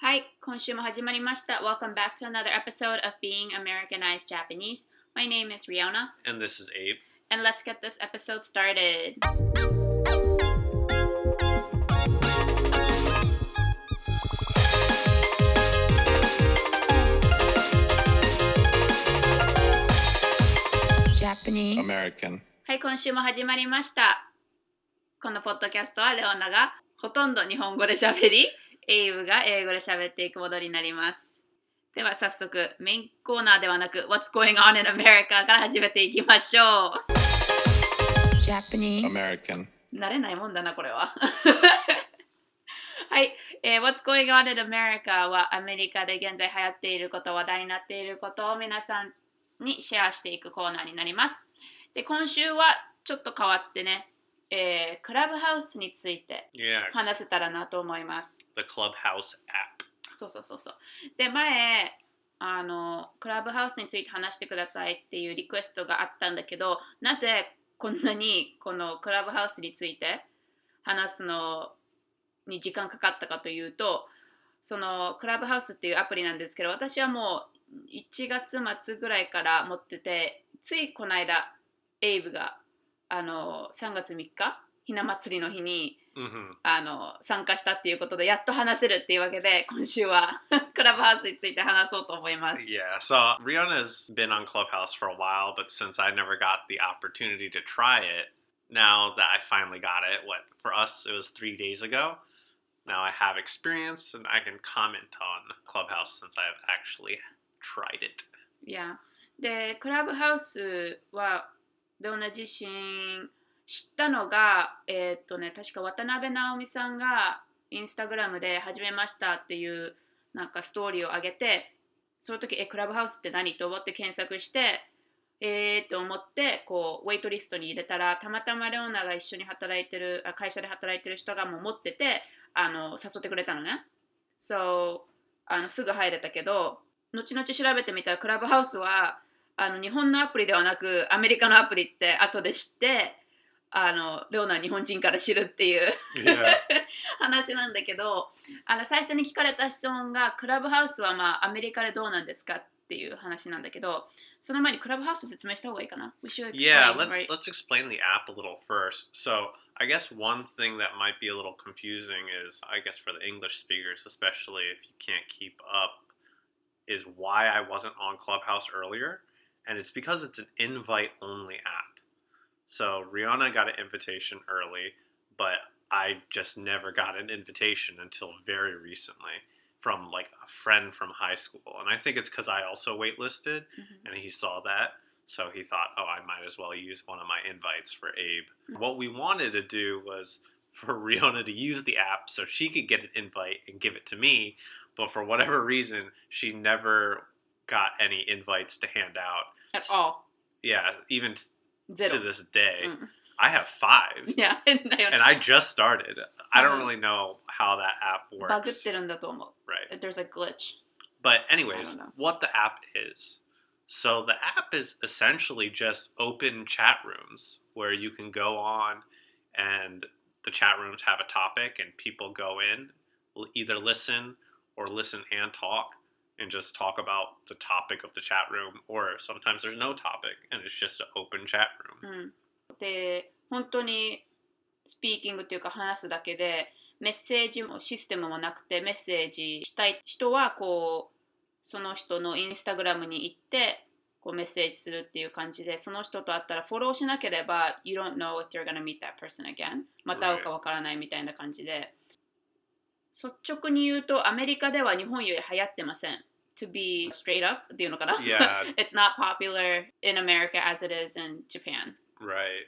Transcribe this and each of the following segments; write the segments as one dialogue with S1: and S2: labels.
S1: はい、今週も始まりました。Welcome back to another episode of Being Americanized Japanese. My name is Riona,
S2: And this is Abe.
S1: and let's get this episode started.
S3: Japanese.
S2: American.
S1: はい、今週も始まりました。このポッドキャストはレオナがほとんど日本語で喋り、エイブが英語で喋っていくものになります。では早速、メインコーナーではなく What's going on in America から始めていきましょう。
S3: Japanese.
S2: American.
S1: 慣れないもんだな、これは。はい、えー What's going on in America はアメリカで現在流行っていること、話題になっていることを皆さんにシェアしていくコーナーになります。で、今週はちょっと変わってね、えークラブハウスについて.話せたらなと思います。
S2: The Clubhouse app.
S1: そうそうそうそう。で、前、あの、クラブハウスについて話してくださいっていうリクエストがあったんだけど、なぜこんなにこのクラブハウスについて話すのに時間かかったかというと、そのクラブハウスっていうアプリなんですけど、私はもう1月末ぐらいから持ってて、ついこの間、エイブがあの3月3日、ひな祭りの日に、
S2: hmm
S1: あの参加したっていうことでやっと話せるっていうわけで今週はクラブハウスについて話そうと思います。
S2: Yeah. So Rihanna's been on Clubhouse for a while, but since I never got the opportunity to try it, now that I finally got it, what for us it was three days ago. Now I have experience and I can comment on Clubhouse since I've actually tried it.
S1: いやでクラブハウスはレオナ自身知ったのがえーっとね確か渡辺直美さんがインスタグラムで始めましたっていうなんかストーリーを上げてその時えクラブハウスって何？と思って検索してえーって思ってこうウェイトリストに入れたらたまたまレオナが一緒に働いてる会社で働いてる人がもう持っててあの誘ってくれたのね。そうあのすぐ入れたけど後々調べてみたらクラブハウスはあの日本のアプリではなくアメリカのアプリって後で知ってあのレオナは日本人から知るっていう.話なんだけどあの最初に聞かれた質問がクラブハウスはまあアメリカでどうなんですかっていう話なんだけどその前にクラブハウス説明した方がいいかな We should explain,
S2: Yeah, let's
S1: right?
S2: let's explain the app a little first. So, I guess one thing that might be a little confusing is I guess for the English speakers, especially if you can't keep up, is why I wasn't on Clubhouse earlier, and it's because it's an invite only app. So, Riona got an invitation early, but I just never got an invitation until very recently from like a friend from high school. And I think it's cuz I also waitlisted
S1: Mhm.
S2: and he saw that. So he thought, oh, I might as well use one of my invites for Abe. What we wanted to do was for Riona to use the app so she could get an invite and give it to me. But for whatever reason, she never got any invites to hand out
S1: at all.
S2: Yeah, even to this day,
S1: mm.
S2: I have five.
S1: Yeah, and I,
S2: and I just started. I don't
S1: uh-huh.
S2: really know how that app works. Right.
S1: There's a glitch.
S2: But anyways, what the app is. So the app is essentially just open chat rooms where you can go on and the chat rooms have a topic and people go in, either listen or listen and talk. And just talk about the topic of the chat room or sometimes there's no topic and it's just an open chat room.
S1: うん、で本当にスピーキングっていうか話すだけでメッセージもシステムもなくてメッセージしたい人はこうその人のインスタグラムに行ってこうメッセージするっていう感じでその人と会ったらフォローしなければ You don't know if you're gonna meet that person again. また会うかわからないみたいな感じで。率直に言うとアメリカでは日本より流行ってません To be straight up っていうのかな
S2: Yeah,
S1: It's not popular in America as it is in Japan
S2: right.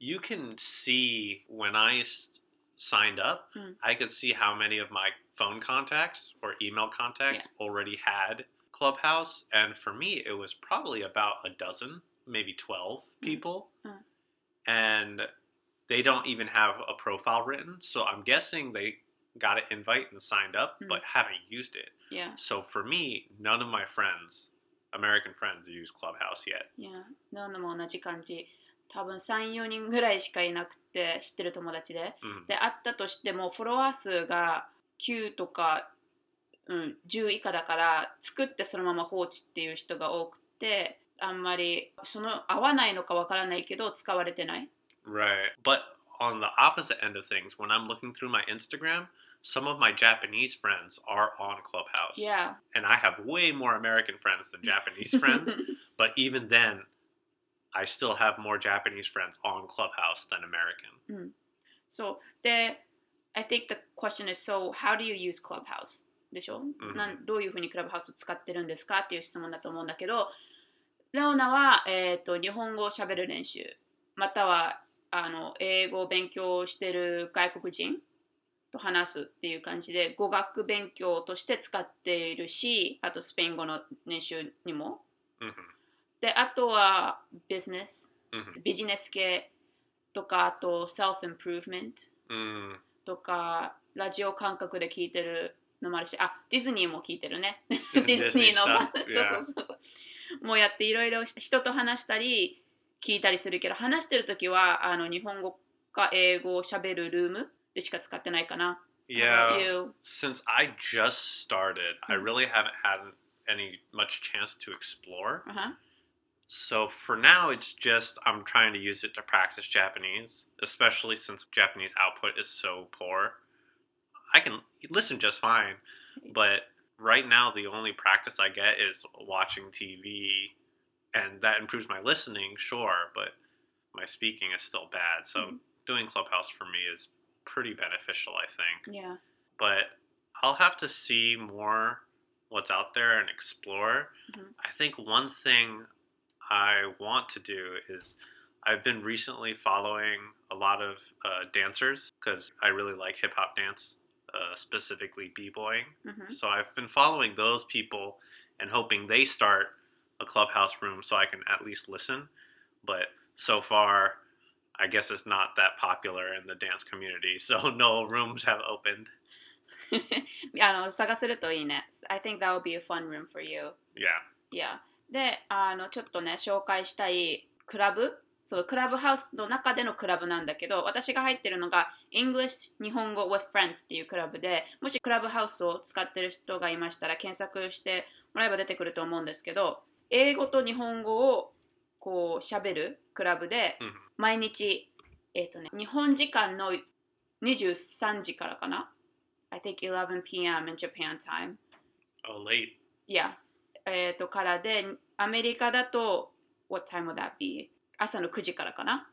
S2: You can see when I s- signed up,
S1: Mm.
S2: I could see how many of my phone contacts or email contacts already had Clubhouse. And for me, it was probably about a dozen, maybe 12 people.
S1: Mm.
S2: And they don't even have a profile written. So I'm guessing they got an invite and signed up,
S1: Mm.
S2: but haven't used it.
S1: Yeah
S2: So for me, none of my friends, American friends, use Clubhouse yet.
S1: いや、ノンノも同じ感じ。多分3、4人ぐらいしかいなくて、知ってる友達で。
S2: Mm.
S1: で、あったとしても、フォロワー数が9とかうん、10以下だから作ってそのまま放置っていう人が多くてあんまりその合わないのかわからないけど使われてない。
S2: Right. But on the opposite end of things, when I'm looking through my Instagram, some of my Japanese friends are on Clubhouse.
S1: Yeah.
S2: And I have way more American friends than Japanese friends. But even then, I still have more Japanese friends on Clubhouse than American.
S1: そうで I think the question is so how do you use Clubhouse? でしょ、
S2: うん
S1: なんどういうふうにクラブハウス使ってるんですかっていう質問だと思うんだけどレオナは、えー、と日本語をしゃべる練習または あの英語を勉強してる外国人と話すっていう感じで語学勉強として使っているしあとスペイン語の練習にも。
S2: hmm
S1: であとはビジネス。
S2: hmm
S1: ビジネス系とかあと self improvement
S2: Mm.
S1: とかラジオ感覚で聞いてるのもあるし。あディズニーも聞いてるね。ディズニーの。そうそうそうそう。もうやっていろいろ人と話したり聞いたりするけど話してる時はあの日本語か英語をしゃべるルームでしか使ってないかな
S2: Yeah.
S1: How about you?
S2: Since I just started, I
S1: Mhm.
S2: really haven't had any much chance to explore.
S1: あは
S2: So for now, it's just I'm trying to use it to practice Japanese, especially since Japanese output is so poor. I can listen just fine, but right now the only practice I get is watching TV, and that improves my listening, sure, but my speaking is still bad. So
S1: mm-hmm.
S2: doing Clubhouse for me is pretty beneficial, I think.
S1: Yeah.
S2: But I'll have to see more what's out there and explore.
S1: Mm-hmm.
S2: I think one thing I want to do is I've been recently following a lot of uh, dancers because I really like hip hop dance, uh, specifically b boying.
S1: Mm-hmm.
S2: So I've been following those people and hoping they start a clubhouse room so I can at least listen. But so far, I guess it's not that popular in the dance community, so no rooms have opened.
S1: あの探せるといいね I think that would be a fun room for you
S2: Yeah.
S1: Yeah. であのちょっとね紹介したいクラブそうクラブハウスの中でのクラブなんだけど私が入ってるのが English 日本語 with Friends っていうクラブでもしクラブハウスを使ってる人がいましたら検索してもらえば出てくると思うんですけど 英語と日本語をこう喋るクラブで
S2: Mhm.
S1: 毎日、えっとね、日本時間の23時からかな？I think 11 p.m. in Japan time
S2: Oh, late.
S1: Yeah. えっと、からで、アメリカだと、What time would that be? 朝の9時からかな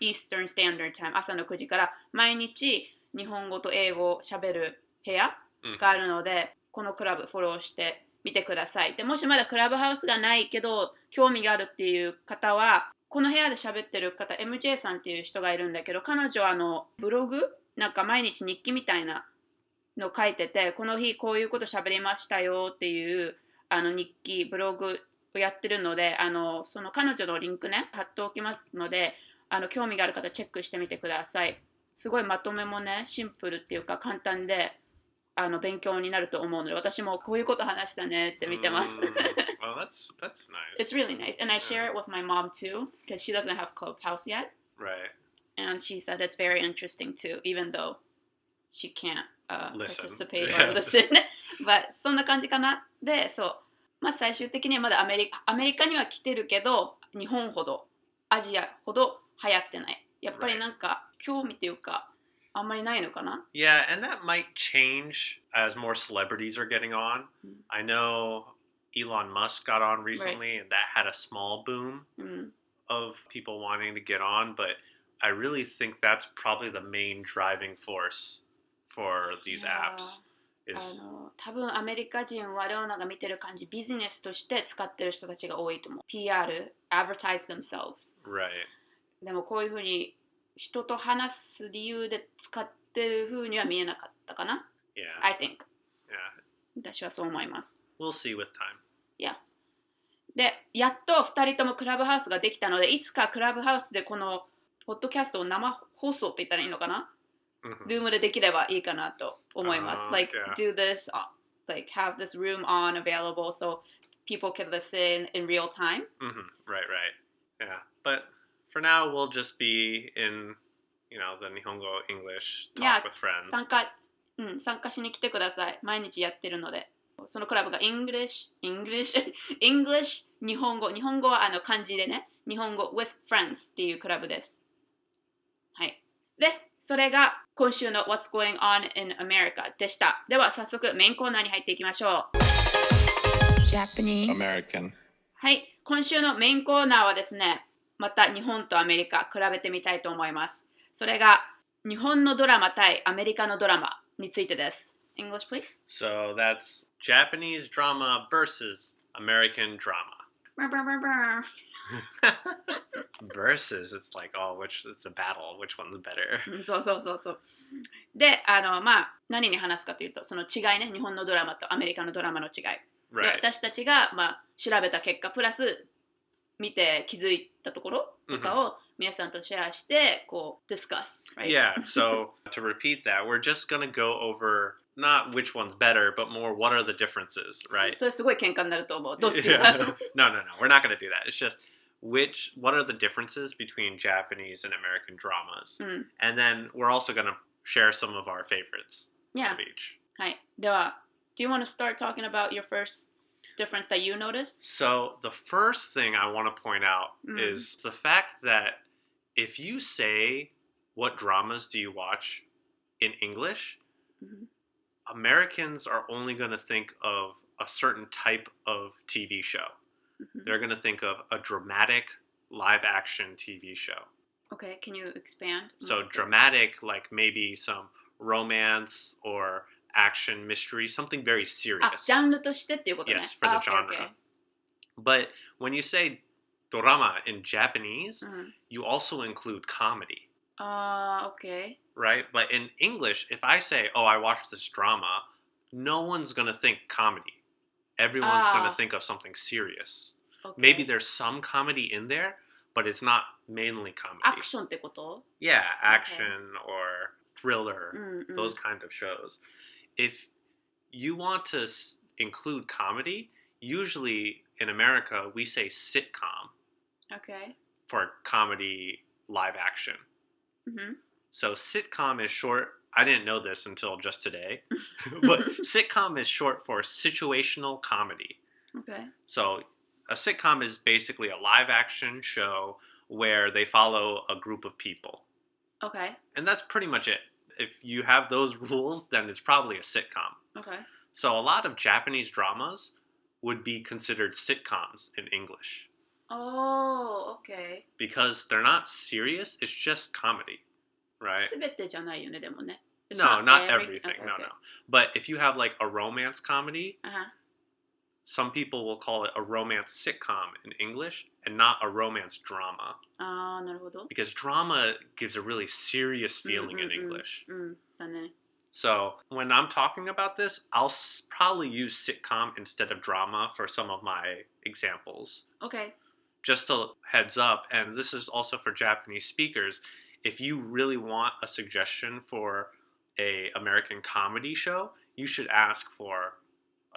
S2: ？Mm.
S1: ?Eastern Standard Time 朝の9時から毎日日本語と英語をしゃべる部屋
S2: Mhm.
S1: があるので、このクラブフォローしてみてください。でもしまだクラブハウスがないけど興味があるっていう方はこの部屋で喋ってる方 MJ さんっていう人がいるんだけど彼女はあのブログなんか毎日日記みたいなの書いててこの日こういうこと喋りましたよっていうあの日記ブログをやってるのであのその彼女のリンクね貼っておきますのであの興味がある方チェックしてみてくださいすごいまとめもねシンプルっていうか簡単であの勉強になると思うので私もこういうこと話したねって見てます。
S2: Mm. well, that's that's nice.
S1: It's really nice. And I share it with my mom too because she doesn't have Clubhouse yet.
S2: right.
S1: And she said it's very interesting too, even though she can't uh, participate or listen. But そんな感じかな。で、そう。まあ最終的にはまだアメリカアメリカには来てるけど、日本ほど、アジアほど流行ってない。やっぱりなんか興味っていうか、あんまりないのかな。
S2: Yeah, and that might change as more celebrities are getting on.
S1: Mm.
S2: I know Elon Musk got on recently, and that had a small boom
S1: うん。
S2: of people wanting to get on, but I really think that's probably the main driving force for these
S1: Yeah.
S2: apps.
S1: あ
S2: Is
S1: の多分アメリカ人はレオナが見てる感じビジネスとして使ってる人たちが多いと思う PR advertise themselves
S2: right.
S1: でもこういうふうに 人と話す理由で使ってるふうには見えなかったかな
S2: Yeah.
S1: I think
S2: Yeah.
S1: 私はそう思います
S2: We'll see with time.
S1: でやっと2人ともクラブハウスができたのでいつかクラブハウスでこのポッドキャストを生放送って言ったらいいのかな
S2: Mhm.
S1: ルームでできればいいかなと思います。
S2: あー
S1: like
S2: yeah.
S1: do this, uh, like have this room on available so people can listen in real time.
S2: Mhm. Right, right. Yeah. But for now, we'll just be in, you know, the Nihongo English talk
S1: Yeah,
S2: with friends.
S1: 参加うん、参加しに来てください。毎日やってるので。そのクラブが English、English、English、日本語。日本語はあの漢字でね、日本語 with friends っていうクラブです。はい。で、それが今週の What's Going On in America でした。では早速メインコーナーに入っていきましょう。Japanese
S2: American.
S1: はい、今週のメインコーナーはですね、また日本とアメリカ比べてみたいと思います。それが日本のドラマ対アメリカのドラマについてです。English please.
S2: So that's Japanese drama versus American drama. versus, it's like, oh, which it's a battle. Which one's better?
S1: うんそうそうそうそう。で、あの、まあ、何に話すかというと、その違いね、日本のドラマとアメリカのドラマの違い。で
S2: Right.
S1: 私たちが、まあ、調べた結果、プラス見て気づいたところとかを皆さんとシェアして、こう、discuss。Right?
S2: Yeah. So to repeat that, we're just gonna go over not which one's better, but more what are the differences, right?
S1: それすごい喧嘩になると思う。どっち
S2: Yeah.
S1: が
S2: no, no, no. We're not gonna do that. It's just which what are the differences between Japanese and American dramas,
S1: うん。
S2: and then we're also gonna share some of our favorites
S1: Yeah.
S2: of each.
S1: はい。では、Do you want to start talking about your first difference that you noticed?
S2: So the first thing I want to point out
S1: Mm.
S2: is the fact that if you say what dramas do you watch in English,
S1: Mhm.
S2: Americans are only going to think of a certain type of TV show.
S1: Mhm.
S2: They're going to think of a dramatic live action TV show.
S1: Okay, can you expand?
S2: So dramatic like maybe some romance or action mystery, something very
S1: あ、
S2: serious.
S1: ジャンルとしてっていうことね。
S2: Yes, for the
S1: あ okay,
S2: genre.
S1: okay.
S2: But when you say drama in Japanese,
S1: うん、
S2: you also include comedy,
S1: あー、OK。
S2: right? But in English, if I say, "Oh, I watched this drama," no one's going to think comedy. Everyone's going
S1: Ah.
S2: to think of something serious.
S1: okay.
S2: Maybe there's some comedy in there, but it's not mainly
S1: ア
S2: comedy.
S1: クションってこと
S2: Yeah, action or thriller,
S1: うんうん。
S2: those kind of shows. If you want to s- include comedy, usually in America we say sitcom
S1: Okay.
S2: for comedy live action. Mm-hmm.
S1: うん。
S2: So sitcom is short. I didn't know this until just today, but sitcom is short for situational comedy.
S1: Okay.
S2: So a sitcom is basically a live action show where they follow a group of people.
S1: Okay.
S2: And that's pretty much it If you have those rules, then it's probably a sitcom.
S1: Okay.
S2: So a lot of Japanese dramas would be considered sitcoms in English
S1: Oh, okay.
S2: because they're not serious, it's just comedy, right?
S1: すべてじゃないよね、でもね。It's
S2: No, not
S1: every-
S2: everything.
S1: okay,
S2: No,
S1: okay.
S2: no. But if you have like a romance comedy,
S1: あは
S2: some people will call it a romance sitcom in English and not a romance drama.
S1: Ah,
S2: because drama gives a really serious mm, feeling in
S1: mm, mm,
S2: English. So when I'm talking about this, I'll probably use sitcom instead of drama for some of my examples.
S1: Okay.
S2: Just a heads up, and this is also for Japanese speakers. If you really want a suggestion for a American comedy show, you should ask for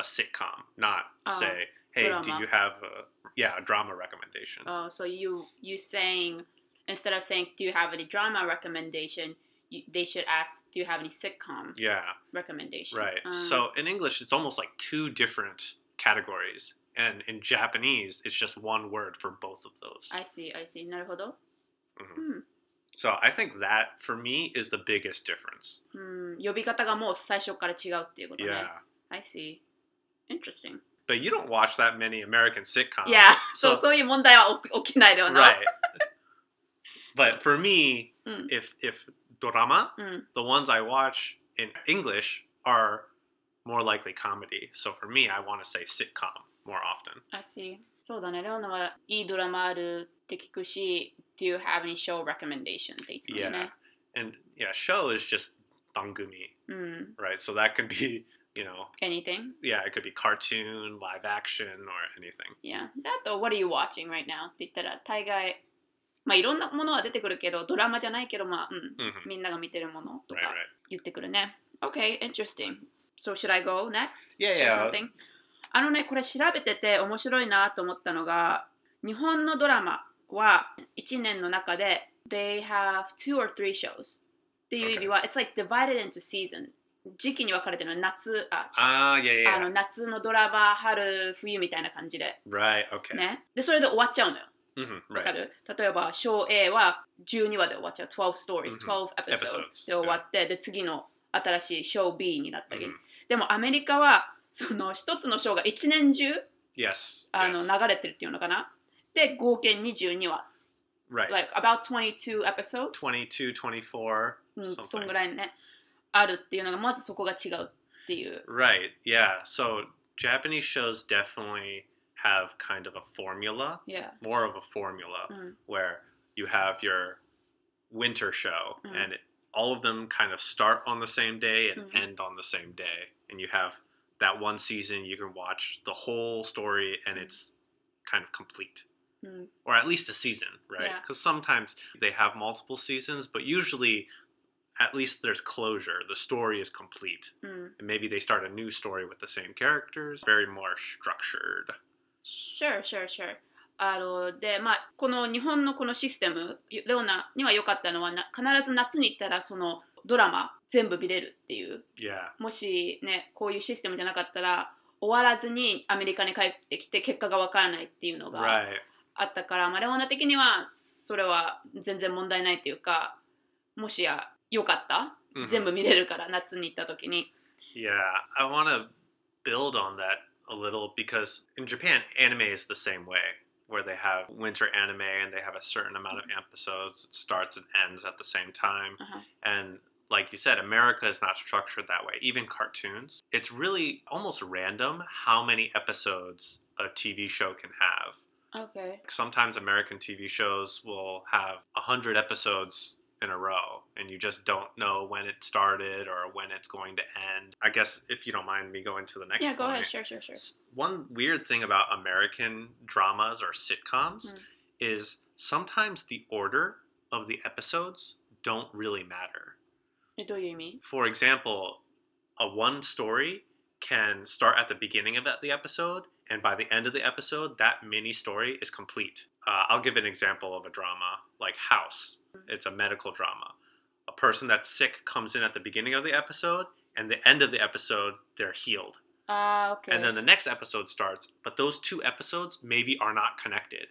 S2: a sitcom, not
S1: Oh,
S2: say, "Hey, do
S1: drama.
S2: you have a yeah a drama recommendation?"
S1: Oh, so you you saying instead of saying do you have any drama recommendation, you, they should ask do you have any sitcom
S2: yeah,
S1: recommendation?
S2: right.
S1: Um,
S2: so in English, it's almost like two different categories, and in Japanese, it's just one word for both of those.
S1: I see, I see. なるほど。
S2: So I think that for me is the biggest difference.
S1: うん、呼び方がもう最初から違うっていうことね。
S2: Yeah.
S1: I see. Interesting.
S2: But you don't watch that many American sitcoms.
S1: いや、そう、
S2: so-
S1: そういう問題は起き起きないではない。
S2: Right. but for me,
S1: うん。
S2: if if drama,
S1: うん。
S2: the ones I watch in English are more likely comedy. So for me, I want to say sitcom more often.
S1: I see. そうだね。レオナはいいドラマあるって聞くし、Do you have any show recommendation? っていつも言う
S2: Yeah.
S1: ね。
S2: And yeah, show is just bangumi,
S1: うん。
S2: right? So that could be, you know,
S1: Anything?
S2: yeah, it could be cartoon, live action, or anything.
S1: Yeah. であと、What are you watching right now? って言ったら、大概、まあいろんなものは出てくるけど、ドラマじゃないけど、まあ、うん。
S2: hmm
S1: みんなが見てるものと
S2: Right,
S1: か
S2: right.
S1: 言ってくるね。Okay, interesting. So should I go next?
S2: Yeah, yeah.
S1: something? あのね、これ調べてて面白いなと思ったのが、日本のドラマは1年の中で They have two or three shows っていう意味は、It's like divided into season 時期に分かれてるの夏あ
S2: Ah, yeah,
S1: あ
S2: yeah.
S1: の夏のドラマ春冬みたいな感じで
S2: Right, okay.
S1: ねでそれで終わっちゃうのよ
S2: hmm
S1: わか
S2: right.
S1: る？例えば、小 A は12話で終わっちゃう。12 stories、
S2: うん
S1: 12 episodes
S2: Episodes
S1: で終わって、で、次の新しい小 B になったり。
S2: Mhm.
S1: でも、アメリカは、その一つの章が一年中
S2: Yes.
S1: あの
S2: yes.
S1: 流れてるっていうのかな？で、合計22話。
S2: Right.
S1: like about 22 episodes。
S2: 22, 24.
S1: うん、
S2: something.
S1: そんぐらいね、あるっていうのが、まずそこが違うっていう。
S2: Right. Yeah. So Japanese shows definitely have kind of a formula,
S1: Yeah.
S2: more of a formula,
S1: うん。
S2: where you have your winter show
S1: Mm.
S2: and it, all of them kind of start on the same day and
S1: Mhm.
S2: end on the same day. And you have that one season you can watch the whole story and
S1: Mm.
S2: it's kind of complete.
S1: うん。
S2: Or at least a season, right?
S1: Yeah.
S2: Because sometimes they have multiple seasons, but usually at least there's closure. The story is complete.
S1: うん。
S2: and maybe they start a new story with the same characters very more structured
S1: Sure, sure, sure. あのでまあ、この日本のこのシステムレオナには良かったのはな必ず夏に行ったらそのドラマ全部見れるっていう
S2: yeah
S1: もしねこういうシステムじゃなかったら終わらずにアメリカに帰ってきて結果がわからないっていうのが
S2: right
S1: あったから、まあ、レオナ的にはそれは全然問題ないっていうかもしや良かった、
S2: Mhm.
S1: 全部見れるから夏に行った時に
S2: yeah i want to build on that a little because in japan anime is the same way where they have winter anime and they have a certain amount of episodes it starts and ends at the same time
S1: Uh-huh.
S2: and like you said america is not structured that way even cartoons it's really almost random how many episodes a tv show can have
S1: Okay.
S2: sometimes American TV shows will have a hundred episodes in a row and you just don't know when it started or when it's going to end. I guess if you don't mind me going to the next
S1: Yeah, go
S2: point,
S1: ahead. Sure, sure, sure.
S2: One weird thing about American dramas or sitcoms
S1: mm.
S2: is sometimes the order of the episodes don't really matter.
S1: Do you mean?
S2: For example, a one story can start at the beginning of the episode and by the end of the episode that mini story is complete Uh, I'll give an example of a drama like House. It's a medical drama. A person that's sick comes in at the beginning of the episode, and the end of the episode, they're healed.
S1: あー、OK。
S2: And then the next episode starts, but those two episodes maybe are not connected.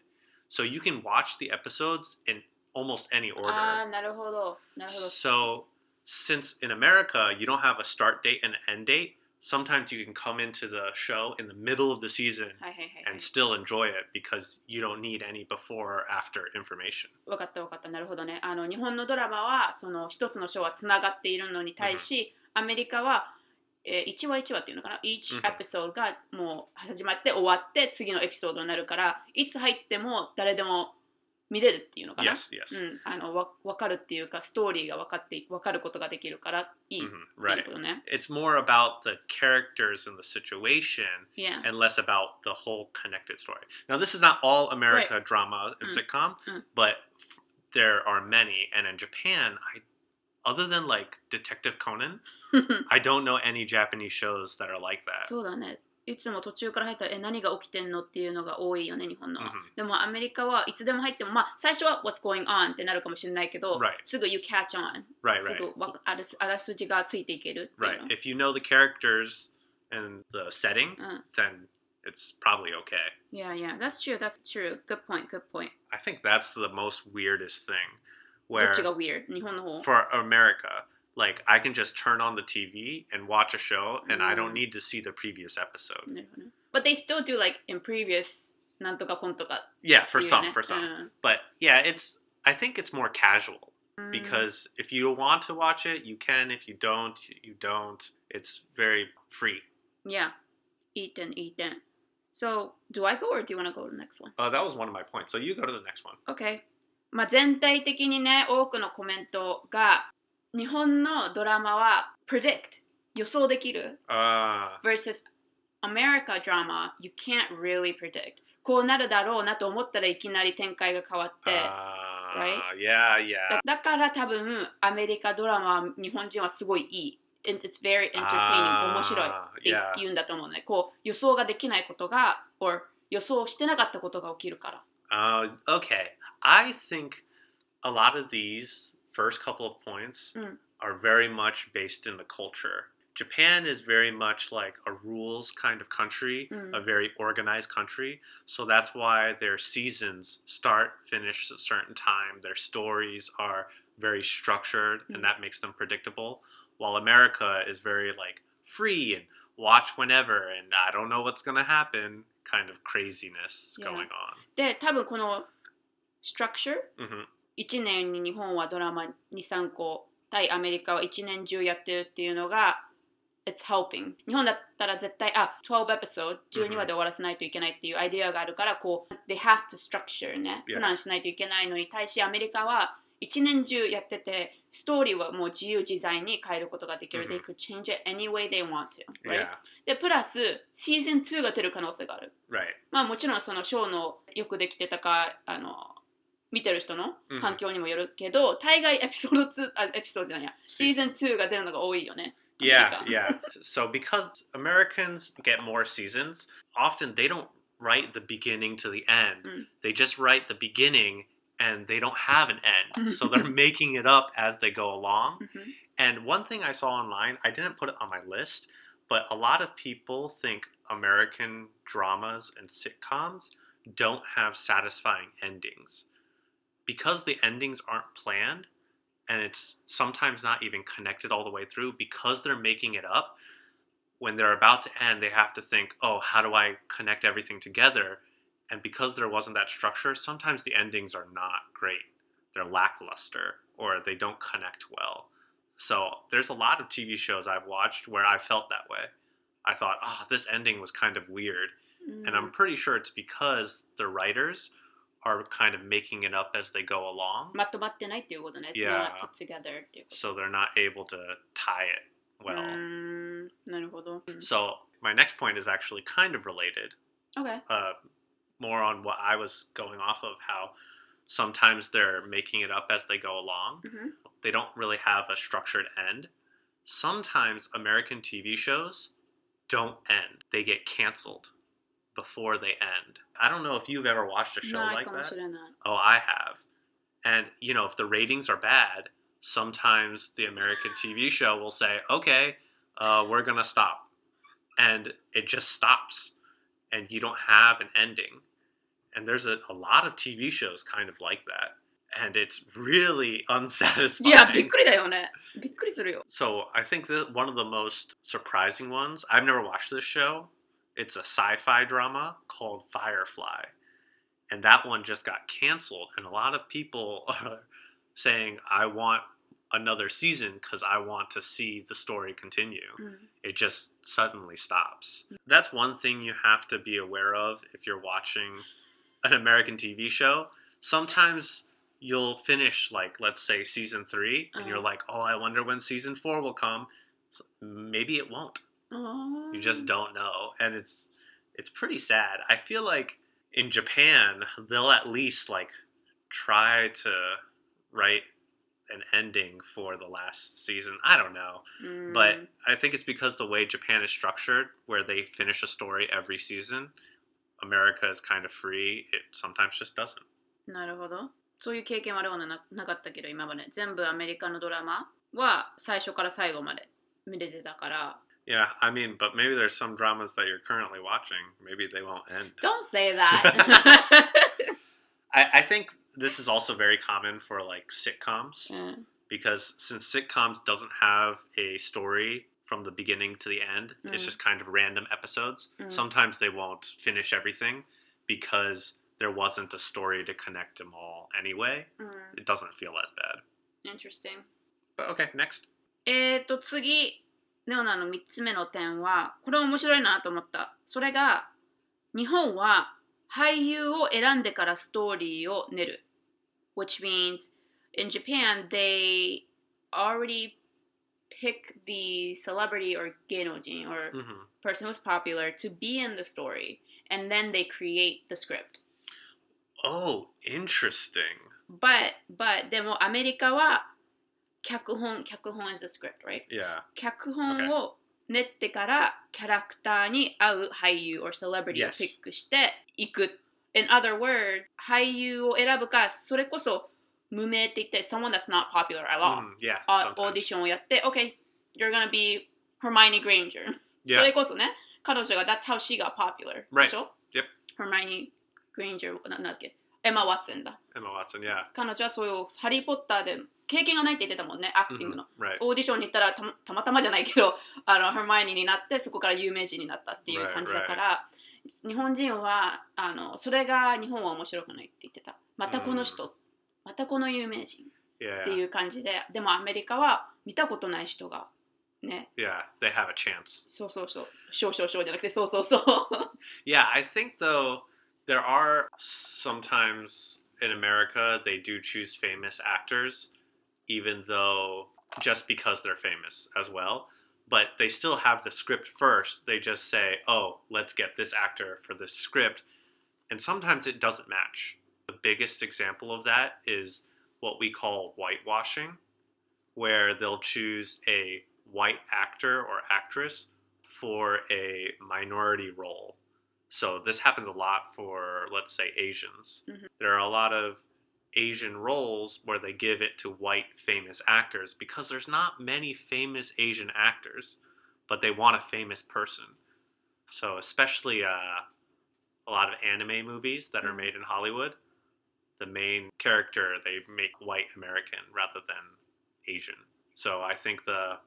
S2: So you can watch the episodes in almost any order.
S1: あー、なるほど。なるほど。
S2: So, since in America you don't have a start date and an end date, sometimes you can come into the show in the middle of the season
S1: はいはいはい、はい
S2: and。still enjoy it because you don't need any before or after information.
S1: 分かった分かった。なるほどね。あの日本のドラマはその一つの章はつながっているのに対し、アメリカは、えー、1話1話っていうのかな ?each
S2: うん
S1: episode がもう始まって終わって次のエピソードになるから、いつ入っても誰でも見れるっていうのかな
S2: Yes, yes.
S1: うん、あのわ分かるっていうか、ストーリーが分かって分かることができるからいいっ
S2: Mhm,
S1: ていう
S2: right.
S1: ことね。
S2: It's more about the characters and the situation
S1: Yeah.
S2: and less about the whole connected story. Now, this is not all America drama and
S1: Mm.
S2: sitcom,
S1: Mm.
S2: but there are many. And in Japan, I, other than like Detective Conan, I don't know any Japanese shows that are like that.
S1: そうだね。 いつも途中から入ったらえ何が起きてんのっていうのが多いよね日本のは、
S2: Mhm.
S1: でもアメリカはいつでも入ってもまあ最初は What's going on ってなるかもしれないけど、
S2: Right.
S1: すぐ You catch on
S2: Right,
S1: す.ぐわあらすあらすじがついていけるっていう
S2: Right.
S1: の
S2: If you know the characters and the setting,
S1: うん
S2: then it's probably okay.
S1: Yeah yeah that's true that's true good point good point
S2: I think that's the most weirdest thing
S1: ど
S2: where
S1: っちが weird 日本の方
S2: for America, like I can just turn on the TV and watch a show and I don't
S1: Mm.
S2: need to see the previous episode.
S1: なるほどね But they still do like in previous なんとかコンとか
S2: Yeah, for
S1: っていう
S2: some,
S1: ね
S2: for some.
S1: うん
S2: But yeah, it's I think it's more casual
S1: うん
S2: because if you want to watch it, you can. If you don't, you don't. It's very free.
S1: Yeah いい点いい点 So do I go or do you want to go to the next one?
S2: Uh, that was one of my points. So you go to the next one.
S1: OK。まあ、全体的にね、多くのコメントが、 日本のドラマは predict 予想できる。
S2: あ
S1: あ。versus アメリカドこうなるだろうなと思ったらいきなり展開が変わって。だから多分アメリカドラマは日本人はすごいいい。面白いって言うんだと思うね。こう予想ができないことが、or 予想してなかったことが起きるから。
S2: ああ、first couple of points
S1: Mm.
S2: are very much based in the culture. Japan is very much like a rules kind of country,
S1: Mm.
S2: a very organized country. So that's why their seasons start, finish at a certain time. Their stories are very structured,
S1: Mm.
S2: and that makes them predictable. While America is very like free and watch whenever, and I don't know what's gonna happen kind of craziness
S1: Yeah.
S2: going on.
S1: で多分この structure
S2: hmm
S1: 1年に日本はドラマ23個対アメリカは1年中やってるっていうのが It's helping 日本だったら絶対あ12 episode 12話で終わらせないといけないっていうアイデアがあるからこう They have to structure ね.プランしないといけないのに対しアメリカは1年中やっててストーリーはもう自由自在に変えることができる、
S2: Mhm.
S1: They could change it any way they want to、right? でプラスシーズン2が出る可能性がある
S2: right.
S1: まあもちろんそのショーのよくできてたかあの見てる人の
S2: うん
S1: 反響にもよるけど、大概エピソード2あエピソードじゃないやシーズン2が出るのが多いよね
S2: Yeah,
S1: America.
S2: yeah. So because Americans get more seasons, often they don't write the beginning to the end.
S1: Mm.
S2: They just write the beginning and they don't have an end. so they're making it up as they go along.
S1: うん
S2: And one thing I saw online, I didn't put it on my list, but a lot of people think American dramas and sitcoms don't have satisfying endings. Because the endings aren't planned and it's sometimes not even connected all the way through, because they're making it up, when they're about to end, they have to think, oh, how do I connect everything together? And because there wasn't that structure, sometimes the endings are not great. They're lackluster or they don't connect well. So there's a lot of TV shows I've watched where I felt that way. I thought, oh, this ending was kind of weird.
S1: うん
S2: And I'm mm. pretty sure it's because the writers are kind of making it up as they go along.
S1: まとまってないっていうことね It's
S2: Yeah.
S1: not put together っていうこ
S2: So they're not able to tie it
S1: と
S2: well.
S1: うーんなるほど、うん
S2: So my next point is actually kind of related,
S1: OK
S2: uh, more on what I was going off of, how sometimes they're making it up as they go along.
S1: うん
S2: They don't really have a structured end. Sometimes American TV shows don't end. They get canceled before they end. I don't know if you've ever watched a show
S1: ない
S2: like
S1: かも
S2: that.
S1: しれない
S2: Oh, I have. And, you know, if the ratings are bad, sometimes the American TV show will say, okay, uh, we're going to stop. And it just stops. And you don't have an ending. And there's a, a lot of TV shows kind of like that. And it's really
S1: い
S2: unsatisfying.
S1: やびっくりだよねびっくりするよ
S2: So I think that one of the most surprising ones, I've never watched this show. it's a sci fi drama called Firefly. And that one just got canceled. And a lot of people are saying, I want another season because I want to see the story continue.
S1: うん
S2: It just suddenly stops. That's one thing you have to be aware of if you're watching an American TV show. Sometimes you'll finish, like, let's say season three, and you're
S1: Uh-huh.
S2: like, oh, I wonder when season four will come. So maybe it won't.
S1: あー
S2: You just don't know. And it's it's pretty sad. I feel like in Japan, they'll at least like try to write an ending for the last season. I don't know.
S1: うん
S2: But I think it's because the way Japan is structured, where they finish a story every season, America is kind of free. It sometimes just doesn't.
S1: なるほどそういう経験はあれはななかったけど今まで全部アメリカのドラマは最初から最後まで見れてたから
S2: Yeah, I mean, but maybe there's some dramas that you're currently watching. Maybe they won't end.
S1: Don't say that
S2: I, I think this is also very common for like sitcoms
S1: うん
S2: because since sitcoms doesn't have a story from the beginning to the end, it's
S1: Mm.
S2: just kind of random episodes.
S1: Mm.
S2: Sometimes they won't finish everything because there wasn't a story to connect them all anyway.
S1: うん
S2: It doesn't feel as bad.
S1: Interesting
S2: But okay, next.
S1: えーと次 レオナの3つ目の点はこれ面白いなと思ったそれが日本は俳優を選んでからストーリーを練る which means in Japan they already pick the celebrity or 芸能人 or
S2: hmm
S1: person who's popular to be in the story and then they create the script
S2: Oh, interesting.
S1: but but でもアメリカは脚本脚本 is a script right
S2: Yeah.
S1: 脚本を練ってからキャラクターに合う俳優 or celebrity を
S2: Yes.
S1: ピックしていく。In other words, 俳優を選ぶか、それこそ無名って言って、someone that's not popular at all、
S2: Mm, yeah.
S1: あ.オーディションをやって、OK, you're gonna be Hermione Granger そ
S2: Yeah.
S1: れこそね彼女が That's how she got popular、
S2: Right.
S1: でしょ
S2: Yep.
S1: Hermione Granger ななんだっけエマ・ワッツンだ
S2: Emma Watson. Yeah.
S1: 彼女はそういうハリー・ポッターで経験がないって言ってたもんねアクティング
S2: Mhm.
S1: の、
S2: Right.
S1: オーディションに行ったらたまたまじゃないけど あのハーマイニーになってそこから有名人になったっていう感じだから、日本人はあのそれが日本は面白くないって言ってたまたこの人、またこの有名人
S2: Yeah.
S1: っていう感じででもアメリカは見たことない人がね
S2: Yeah. They have a chance.
S1: そうそうそう少々少じゃなくてそうそうそう
S2: Yeah, I think though there are sometimes in America they do choose famous actors, even though just because they're famous as well. But they still have the script first. They just say, "Oh, let's get this actor for this script," and sometimes it doesn't match. The biggest example of that is what we call whitewashing, where they'll choose a white actor or actress for a minority role. So this happens a lot for, let's say, Asians.
S1: Mhm.
S2: There are a lot of Asian roles where they give it to white famous actors because there's not many famous Asian actors, but they want a famous person. So especially uh, a lot of anime movies that are
S1: Mhm.
S2: made in Hollywood, the main character they make white American rather than Asian. So I think the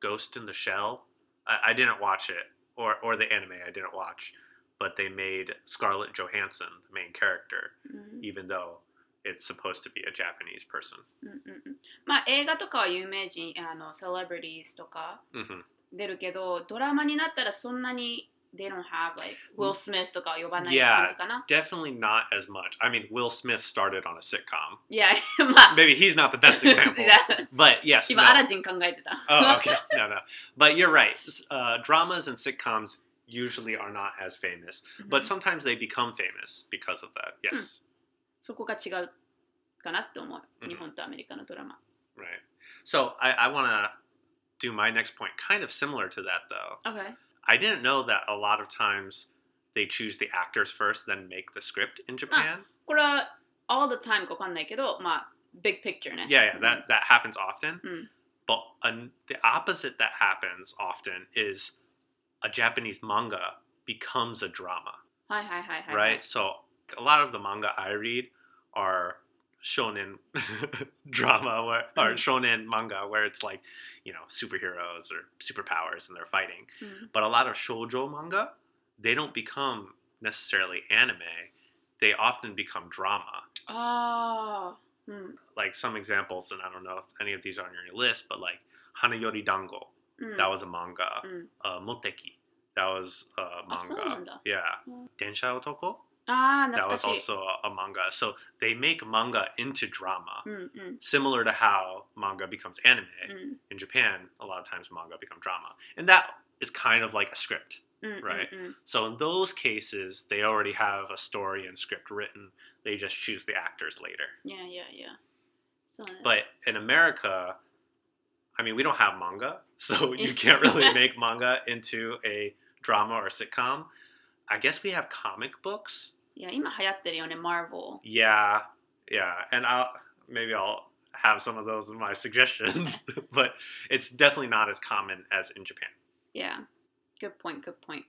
S2: Ghost in the Shell, I, I didn't watch it, or or the anime I didn't watch, but they made Scarlett Johansson the main character,
S1: うん
S2: even though it's supposed to be a Japanese person.
S1: うんうんうんまあ映画とかは有名人あのセレブリティとか
S2: hmm
S1: 出るけどドラマになったらそんなに they don't have like Will Smith とか呼ばない
S2: Yeah.
S1: 感じかな
S2: Definitely not as much. I mean, Will Smith started on a sitcom.
S1: いやまあ
S2: Maybe he's not the best example, but yes.
S1: 今
S2: no.
S1: アラジン考えてた
S2: Oh, okay. No, no. But you're right. Uh, dramas and sitcoms usually are not as famous, but sometimes they become famous because of that. Yes.
S1: そこが違うかなって思う
S2: うん
S1: 日本とアメリカのドラマ
S2: Right. So I, I want to do my next point, kind of similar to that, though.
S1: OK
S2: I didn't know that a lot of times they choose the actors first, then make the script in Japan.
S1: これは all the time か分かんないけどまあ big picture ね
S2: Yeah, yeah, that that happens often.
S1: Mm.
S2: But an, the opposite that happens often is a Japanese manga becomes a drama,
S1: はいはいはいはい、
S2: right? So a lot of the manga I read are shonen drama where, or shonen manga where it's like you know superheroes or superpowers and they're fighting.
S1: Mm-hmm.
S2: but a lot of shoujo manga they don't become necessarily anime. They often become drama.
S1: Oh
S2: like some examples and i don't know if any of these are on your list but like hanayori dango
S1: mm.
S2: that was a manga.
S1: Mm.
S2: uh, moteki that was a manga. yeah. Densha otoko?
S1: Ah,
S2: that was also a, a, manga. So they make manga into drama,
S1: mm-hmm.
S2: similar to how manga becomes anime.
S1: Mm.
S2: In Japan, a lot of times manga become drama, and that is kind of like a script,
S1: mm,
S2: right?
S1: Mm-hmm.
S2: So in those cases, they already have a story and script written. They just choose the actors later.
S1: Yeah, yeah, yeah. So,
S2: but in America, I mean, we don't have manga, so you can't really make manga into a drama or sitcom. I guess we have comic books,
S1: いや今流行ってるよね Marvel
S2: Yeah, yeah, and I'll maybe I'll have some of those in my suggestions, but it's definitely not as common as in Japan.
S1: いや good point good point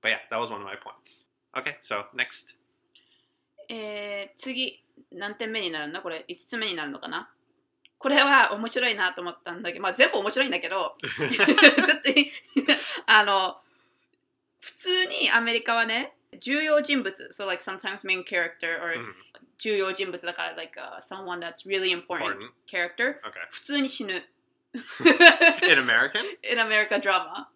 S2: But yeah, that was one of my points. Okay, so next.
S1: えー、次何点目になるんだこれ5つ目になるのかなこれは面白いなと思ったんだけどまあ全部面白いんだけどずっとあの普通にアメリカはね重要人物 so like sometimes main character or
S2: Mhm,
S1: 重要人物だから like、uh, someone that's really important
S2: Important.
S1: character
S2: Okay.
S1: 普通に死ぬ
S2: In American?
S1: in America drama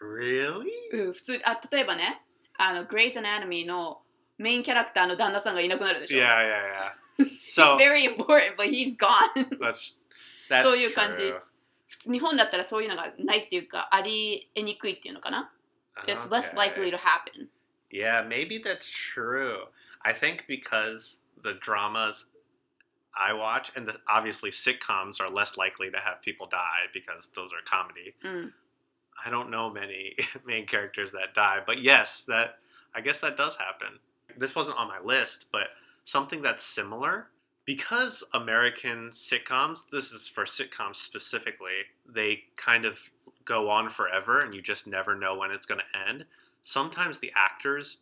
S2: Really?
S1: うん普通あ例えばねあの Grey's Anatomy のメインキャラクターの旦那さんがいなくなるでしょ
S2: Yeah, yeah, yeah. So
S1: He's very important but he's gone
S2: that's that's
S1: そういう感じ
S2: true.
S1: 普通日本だったらそういうのがないっていうかありえにくいっていうのかな It's less likely to happen
S2: Yeah, maybe that's true. I think because the dramas I watch, and the, obviously sitcoms are less likely to have people die because those are comedy.
S1: うん
S2: I don't know many main characters that die, but yes, that I guess that does happen. This wasn't on my list, but something that's similar because American sitcoms, this is for sitcoms specifically, they kind of go on forever and you just never know when it's going to end, sometimes the actors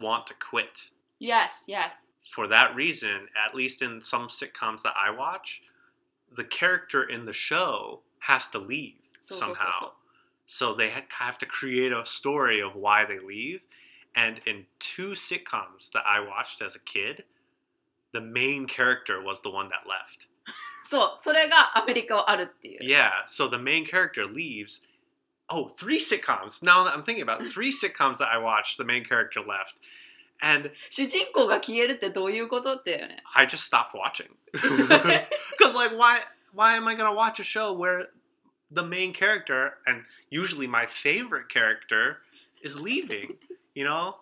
S2: want to quit.
S1: Yes, yes.
S2: For that reason, at least in some sitcoms that I watch, the character in the show has to leave
S1: そうそうそう
S2: somehow.
S1: そう。
S2: So they ha- have to create a story of why they leave. And in two sitcoms that I watched as a kid, the main character was the one that left.
S1: そう、それがアメリカはあるっていう。
S2: Yeah, so the main character leaves. Oh, three sitcoms. Now that I'm thinking about it, three sitcoms that I watched, the main character left. And
S1: 主人公が消えるってどういうことってよね。
S2: I just stopped watching. Because like why why am I gonna watch a show where the main character and usually my favorite character is leaving? You know?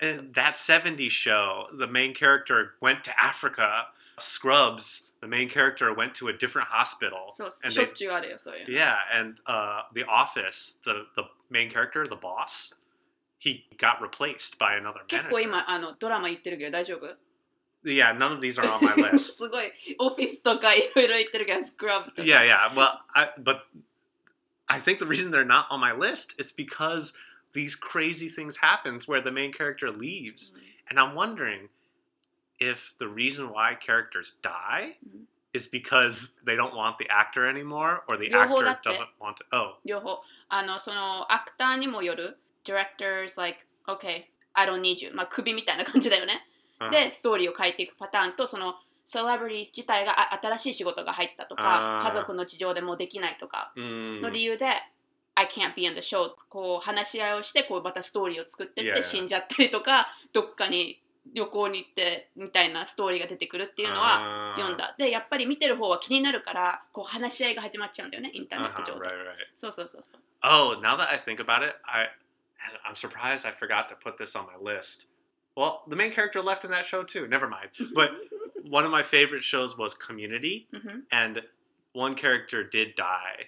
S2: And that 70s show, the main character went to Africa. Scrubs, the main character went to a different hospital.
S1: そう、
S2: and
S1: しょ
S2: they
S1: っちゅうあるよ、そういうの。
S2: Yeah, and uh, The Office, the the main character, the boss, he got replaced by another
S1: 結構
S2: manager.
S1: 今あのドラマ言ってるけど大丈夫
S2: Yeah, none of these are on my list.
S1: すごいオフィスとかいろいろ言ってるけどスクラブとか
S2: yeah, yeah. Well, I, but I think the reason they're not on my list is because these crazy things happens where the main character leaves, and I'm wondering if the reason why characters die
S1: Mhm.
S2: is because they don't want the actor anymore, or the actor doesn't want to. Oh,
S1: 両方あのそのアクターにもよる directors like okay I don't need you まあ首みたいな感じだよね
S2: uh,
S1: でストーリーを書いていくパターンとそのセレブリティ自体があ新しい仕事が入ったとか
S2: あー
S1: 家族の事情でもうできないとか
S2: mm,
S1: の理由で I can't be in the show こう話し合いをしてこうまたストーリーを作ってって.死んじゃったりとかどっかに旅行に行ってみたいなストーリーが出てくるっていうのは
S2: uh,
S1: 読んだでやっぱり見てる方は気になるからこう話し合いが始まっちゃうんだよねインターネット
S2: uh-huh,
S1: 上で
S2: right, right.
S1: そうそうそうそう
S2: Oh, now that I think about it, I and I'm surprised I forgot to put this on my list. Well, the main character left in that show too. Never mind. But one of my favorite shows was Community, and one character did die,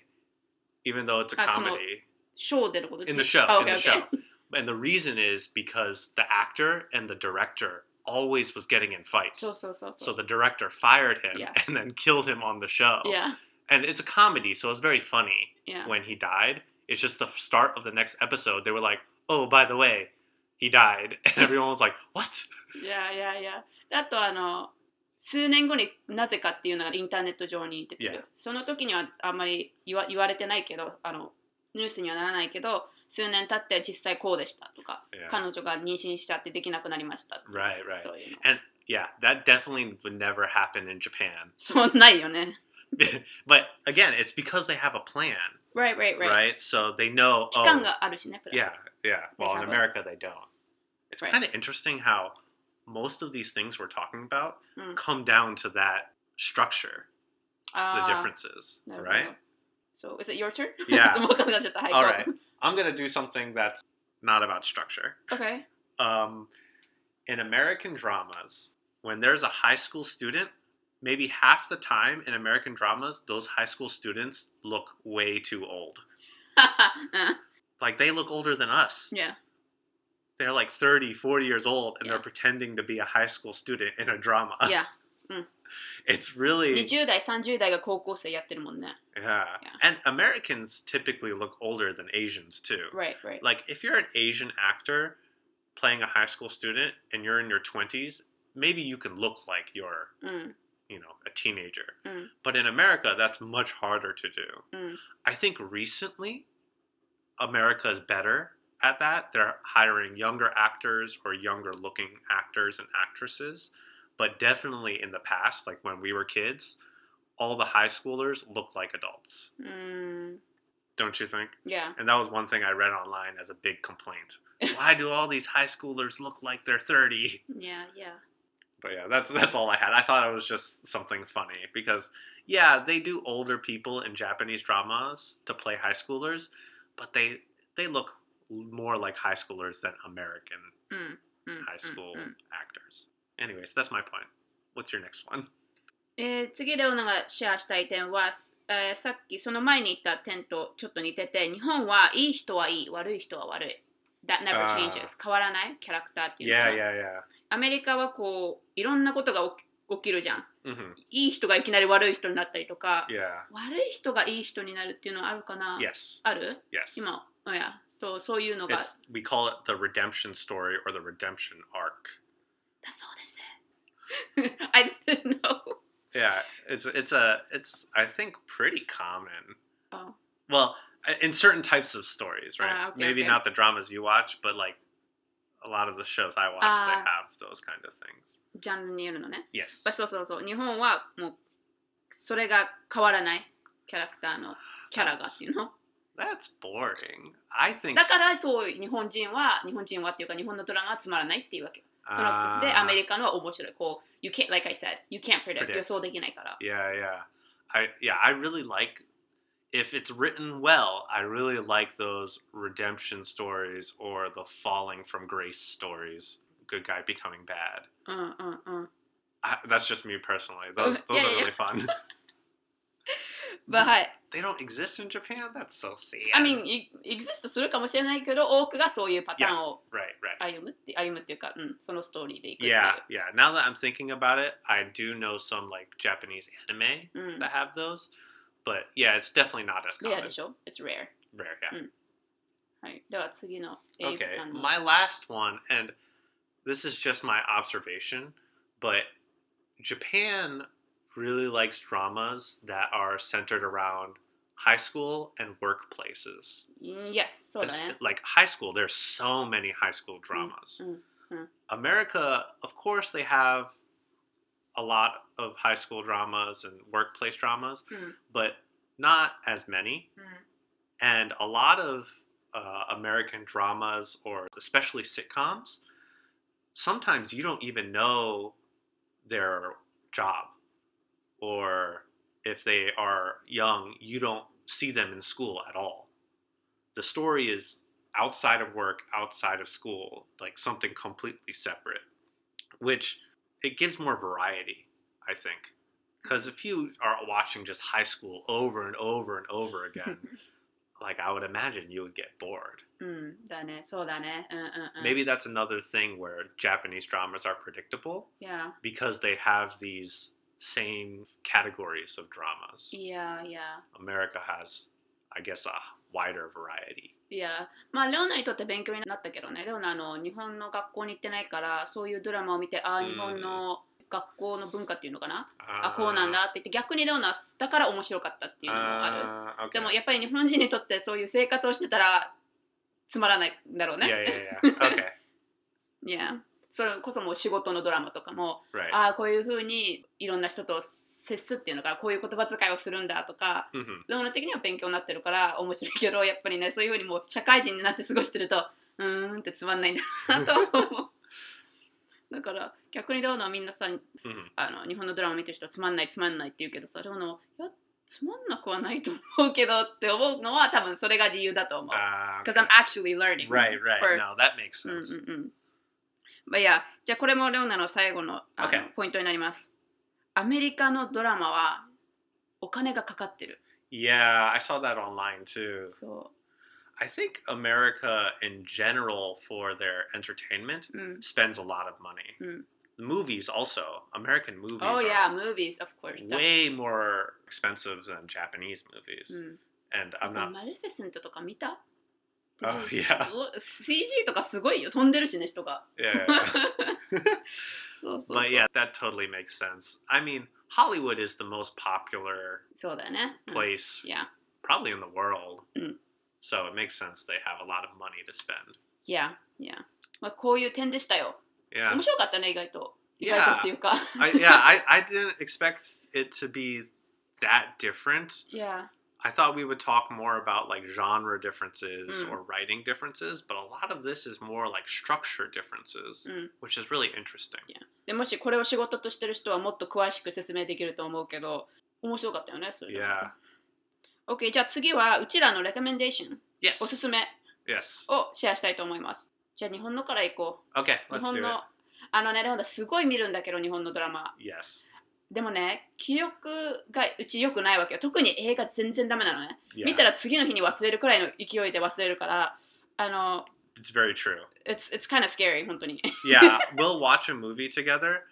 S2: even though it's a
S1: Ah,
S2: comedy
S1: ショーでのこと
S2: in the show.
S1: Oh,
S2: in
S1: okay,
S2: the
S1: okay.
S2: show, and the reason is because the actor and the director always was getting in fights.
S1: そうそうそう
S2: So
S1: そう
S2: the director fired him
S1: Yeah.
S2: and then killed him on the show.
S1: Yeah
S2: And it's a comedy, so it's very funny.
S1: yeah
S2: when he died. It's just the start of the next episode. They were like, "Oh, by the way, he died," and everyone was like, "What?"
S1: いやいやいやであとあの数年後になぜかっていうのがインターネット上に出てる、
S2: Yeah.
S1: その時にはあんまり言わ言われてないけどあの ニュースにはならないけど数年経って実際こうでしたとか
S2: Yeah.
S1: 彼女が妊娠しちゃってできなくなりました、
S2: Right, right.
S1: そういうの
S2: Yeah, that definitely would never happen in Japan.
S1: そうないよね
S2: but again, it's because they have a plan,
S1: right right right,
S2: right? So they know.
S1: 期間
S2: Oh,
S1: があるしねプラス
S2: yeah, yeah. Well, in America, they don't. It's
S1: Right.
S2: kind of interesting how most of these things we're talking about
S1: Mm.
S2: come down to that structure, the differences, right?
S1: So is it your turn?
S2: Yeah. All right. I'm gonna do something that's not about structure.
S1: Okay.
S2: Um, in American dramas, when there's a high school student, maybe half the time in American dramas, those high school students look way too old. like they look older than us.
S1: Yeah.
S2: They're like 30, 40 years old and
S1: yeah.
S2: they're pretending to be a high school student in a drama.
S1: Yeah. Mm.
S2: It's really,
S1: 20代30代が高校生やってるもんね
S2: yeah.
S1: Yeah.
S2: And Americans typically look older than Asians too.
S1: Right right
S2: Like if you're an Asian actor playing a high school student and you're in your 20s, maybe you can look like you're
S1: うん、
S2: you know, a teenager.
S1: Mm.
S2: But in America, that's much harder to do.
S1: Mm.
S2: I think recently, America is better at that. They're hiring younger actors or younger looking actors and actresses. but definitely in the past, like when we were kids, all the high schoolers look like adults.
S1: Mm.
S2: Don't you think?
S1: Yeah.
S2: And that was one thing I read online as a big complaint. Why do all these high schoolers look like they're 30?
S1: Yeah, yeah.
S2: But yeah, that's that's all I had. I thought it was just something funny because yeah, they do older people in Japanese dramas to play high schoolers, but they they look more like high schoolers than American
S1: mm, mm,
S2: high
S1: mm, school mm.
S2: actors. Anyways, that's my point. What's your next one?
S1: えー次レオナがシェアしたい点は、えーさっきその前に言った点とちょっと似てて日本はいい人はいい悪い人は悪い That never changes 変わらない？キャラクターっていうのか
S2: Yeah,
S1: な
S2: yeah, yeah.
S1: アメリカはこういろんなことが起き起きるじゃん
S2: hmm
S1: いい人がいきなり悪い人になったりとか
S2: Yeah.
S1: 悪い人がいい人になるっていうのはあるかな
S2: ？Yes.
S1: ある
S2: ？Yes.
S1: 今？いやそうそういうのが
S2: It's we call it the redemption story or the redemption arc.
S1: だそうです I didn't know
S2: Yeah, it's it's a it's I think pretty common.
S1: Oh.
S2: Well, in certain types of stories, right?
S1: Ah, okay,
S2: Maybe
S1: okay.
S2: not the dramas you watch, but like a lot of the shows I watch, they
S1: Ah.
S2: have those kind of things.
S1: ジャンルによるのね
S2: Yes.
S1: まあそうそうそう日本はもうそれが変わらないキャラクターのキャラがっていうの
S2: That's boring. I think.
S1: だからそう日本人は日本人はっていうか日本のドラマはつまらないっていうわけそので
S2: Ah.
S1: アメリカのは面白いこう you can't like I said you can't predict
S2: Predict.
S1: 予想できないから
S2: Yeah, yeah. I yeah, I really like if it's written well, I really like those redemption stories or the falling from grace stories. Good guy becoming bad.
S1: うんうんうん
S2: I, that's just me personally. Those
S1: Oh,
S2: those
S1: yeah,
S2: are
S1: yeah,
S2: really fun.
S1: まあはい
S2: they don't exist in Japan. That's so sad.
S1: I mean い exist するかもしれないけど多くがそういうパター
S2: yes,
S1: ンを
S2: right, right.
S1: 歩むって歩むっていうか、うん、そのストーリーでいくっていう
S2: Yeah, yeah. Now that I'm thinking about it, I do know some like Japanese anime
S1: うん
S2: that have those, but yeah, it's definitely not as
S1: レア
S2: common.
S1: でしょ It's rare
S2: Rare, yeah.
S1: はいでは次のエイブ
S2: Okay,
S1: さんの
S2: my last one, and this is just my observation, but Japan really likes dramas that are centered around high school and workplaces.
S1: Mm, yes,
S2: sort
S1: of.
S2: Like high school, there's so many high school dramas.
S1: Mm-hmm.
S2: America, of course, they have a lot of high school dramas and workplace dramas,
S1: mm-hmm.
S2: but not as many.
S1: Mm-hmm.
S2: And a lot of uh, American dramas, or especially sitcoms, sometimes you don't even know their job or if they are young, you don't see them in school at all. The story is outside of work, outside of school, like something completely separate, which it gives more variety, I think. Because if you are watching just high school over and over and over again, like I would imagine you would get bored.
S1: うんだねそうだねうんうんうん
S2: Maybe that's another thing where Japanese dramas are predictable
S1: Yeah
S2: because they have these same categories of dramas.
S1: Yeah yeah
S2: America has, I guess, a wider variety.
S1: いやまあレオナにとって勉強になったけどねレオナあの日本の学校に行ってないからそういうドラマを見てああ
S2: うん
S1: 日本の学校の文化っていうのかな、あ
S2: Uh,
S1: こうなんだって言って逆にレオナだから面白かったっていうのもある、
S2: Uh.
S1: でもやっぱり日本人にとってそういう生活をしてたらつまらないんだろうね。
S2: yeah, yeah. Okay,
S1: いやそれこそもう仕事のドラマとかも
S2: right.
S1: ああこういうふうにいろんな人と接すっていうのかなこういう言葉遣いをするんだとか
S2: hmm
S1: レオナ的には勉強になってるから面白いけどやっぱりねそういうふうにもう社会人になって過ごしてるとうーんってつまんないんだなと思う。だから逆にレオナはみんなさ
S2: hmm
S1: あの日本のドラマ見てる人はつまんないつまんないって言うけどさレオナはいやつまんなくはないと思うけどって思うのは多分それが理由だと思う。
S2: Uh,
S1: Because. I'm actually learning.
S2: Right, right.
S1: for-
S2: No, that makes
S1: うん
S2: sense.
S1: うんうん。まあいや、じゃあこれもレオナの最後のあの
S2: Okay.
S1: ポイントになります。アメリカのドラマはお金がかかってる。
S2: Yeah, I saw that online too.
S1: そ
S2: I think America in general for their entertainment
S1: う。うん。
S2: spends a lot of money.
S1: Mm.
S2: Movies also, American movies
S1: Oh
S2: are
S1: yeah, movies, of course.
S2: way more expensive than Japanese movies.
S1: うん。
S2: And
S1: あ
S2: I'm
S1: と
S2: not
S1: マレフィセントとか見た
S2: Oh,
S1: Did you-
S2: yeah.
S1: お CG とかすごいよ。飛んでるしね、人が。
S2: yeah. yeah, yeah.
S1: そうそうそう。
S2: but yeah, that totally makes sense. I mean, Hollywood is the most popular
S1: そうだよね。うん
S2: place
S1: いや、
S2: probably in the world.
S1: Mm.
S2: So it makes sense they have a lot of money to spend.
S1: いや、いや。まあこういう点でしたよ。
S2: Yeah.
S1: 面白かったね、意外と。意
S2: Yeah.
S1: 外とっていうか。
S2: I, yeah, I, I didn't expect it to be that different.
S1: いや、
S2: I thought we would talk more about like genre differences
S1: Mm.
S2: or writing differences, but a lot of this is more like structure differences,
S1: Mm.
S2: which is really interesting.
S1: でもしこれを仕事としてる人はもっと詳しく説明できると思うけど、面白かったよね、それ。
S2: Yeah.
S1: OK、じゃあ次はうちらのレコメンデーション、
S2: Yes.
S1: おすすめ
S2: Yes.
S1: をシェアしたいと思います。じゃあ日本のから行こ
S2: Okay,
S1: う。日
S2: let's
S1: 本
S2: do
S1: の
S2: it.、
S1: あのね、レオンダすごい見るんだけど、日本のドラマ。
S2: Yes.
S1: でもね、記憶がうち良くないわけよ。特に映画全然ダメなのね。
S2: Yeah.
S1: 見たら次の日に忘れるくらいの勢いで忘れるから、あの、
S2: It's very true.
S1: it's, it's kind of scary, 本当に。
S2: Yeah, we'll watch a movie together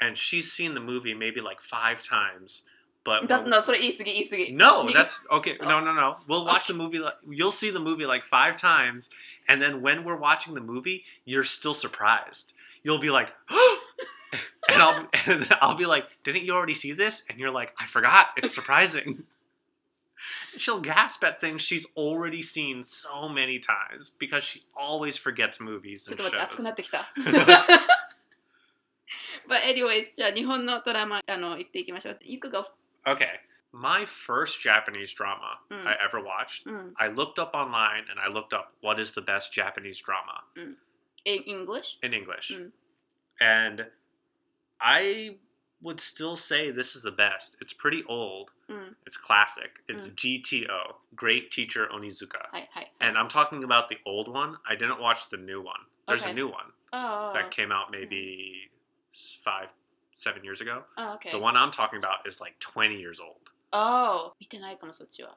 S2: and she's seen the movie maybe like five times. But
S1: だ
S2: when-
S1: なそれ言い過ぎ言い過ぎ
S2: no,
S1: に
S2: that's okay.
S1: Oh.
S2: No, no, no. We'll watch the movie. Like, you'll see the movie like five times, and then when we're watching the movie, you're still surprised. You'll be like, and I'll and I'll be like, "Didn't you already see this?" And you're like, "I forgot. It's surprising." She'll gasp at things she's already seen so many times because she always forgets movies
S1: ちょっ
S2: and
S1: と待って熱く
S2: shows.
S1: なってきた But anyways じゃあ日本のドラマあの言っていきましょう You could go
S2: Okay, my first Japanese drama
S1: Mm.
S2: I ever watched
S1: うん
S2: I looked up online and I looked up what is the best Japanese drama
S1: In English?
S2: in English.
S1: Mm.
S2: And I would still say this is the best. It's pretty old.
S1: うん。
S2: It's classic. It's GTO, Great Teacher Onizuka.
S1: はいはい。
S2: And I'm talking about the old one. I didn't watch the new one. There's
S1: Okay.
S2: a new one
S1: あ
S2: that came out maybe five, seven years ago.
S1: あ、OK
S2: The。one I'm talking about is like 20 years old.
S1: ああ、見てないかもそっちは。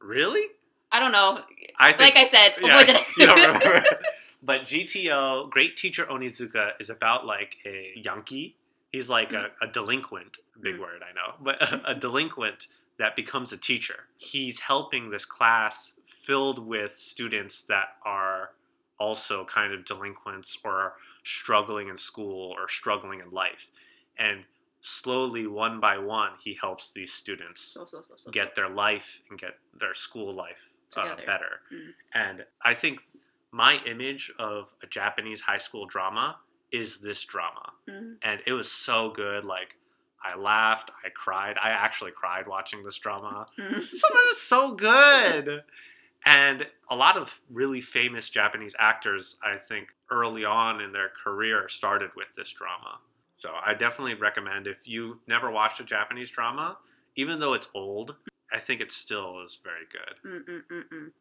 S2: Really?
S1: I don't know.
S2: I think
S1: Like I said,
S2: Yeah,
S1: 覚えてない。
S2: you don't remember. but GTO, Great Teacher Onizuka, is about like a Yankee. he's like mm. a, a delinquent big
S1: mm.
S2: word i know but a, mm. a, delinquent that becomes a teacher. He's helping this class filled with students that are also kind of delinquents or struggling in school or struggling in life. And slowly one by one he helps these students
S1: so, so, so,
S2: get their life and get their school life uh, better.
S1: Mm.
S2: and i think my image of a japanese high school drama is this drama?
S1: Mm-hmm.
S2: And it was so good. Like, I laughed, I cried. I actually cried watching this drama.
S1: So
S2: Some of it's so good. And a lot of really famous Japanese actors, I think, early on in their career started with this drama. So I definitely recommend if you've never watched a Japanese drama, even though it's old, I think it still is very good.
S1: Mm-mm-mm-mm.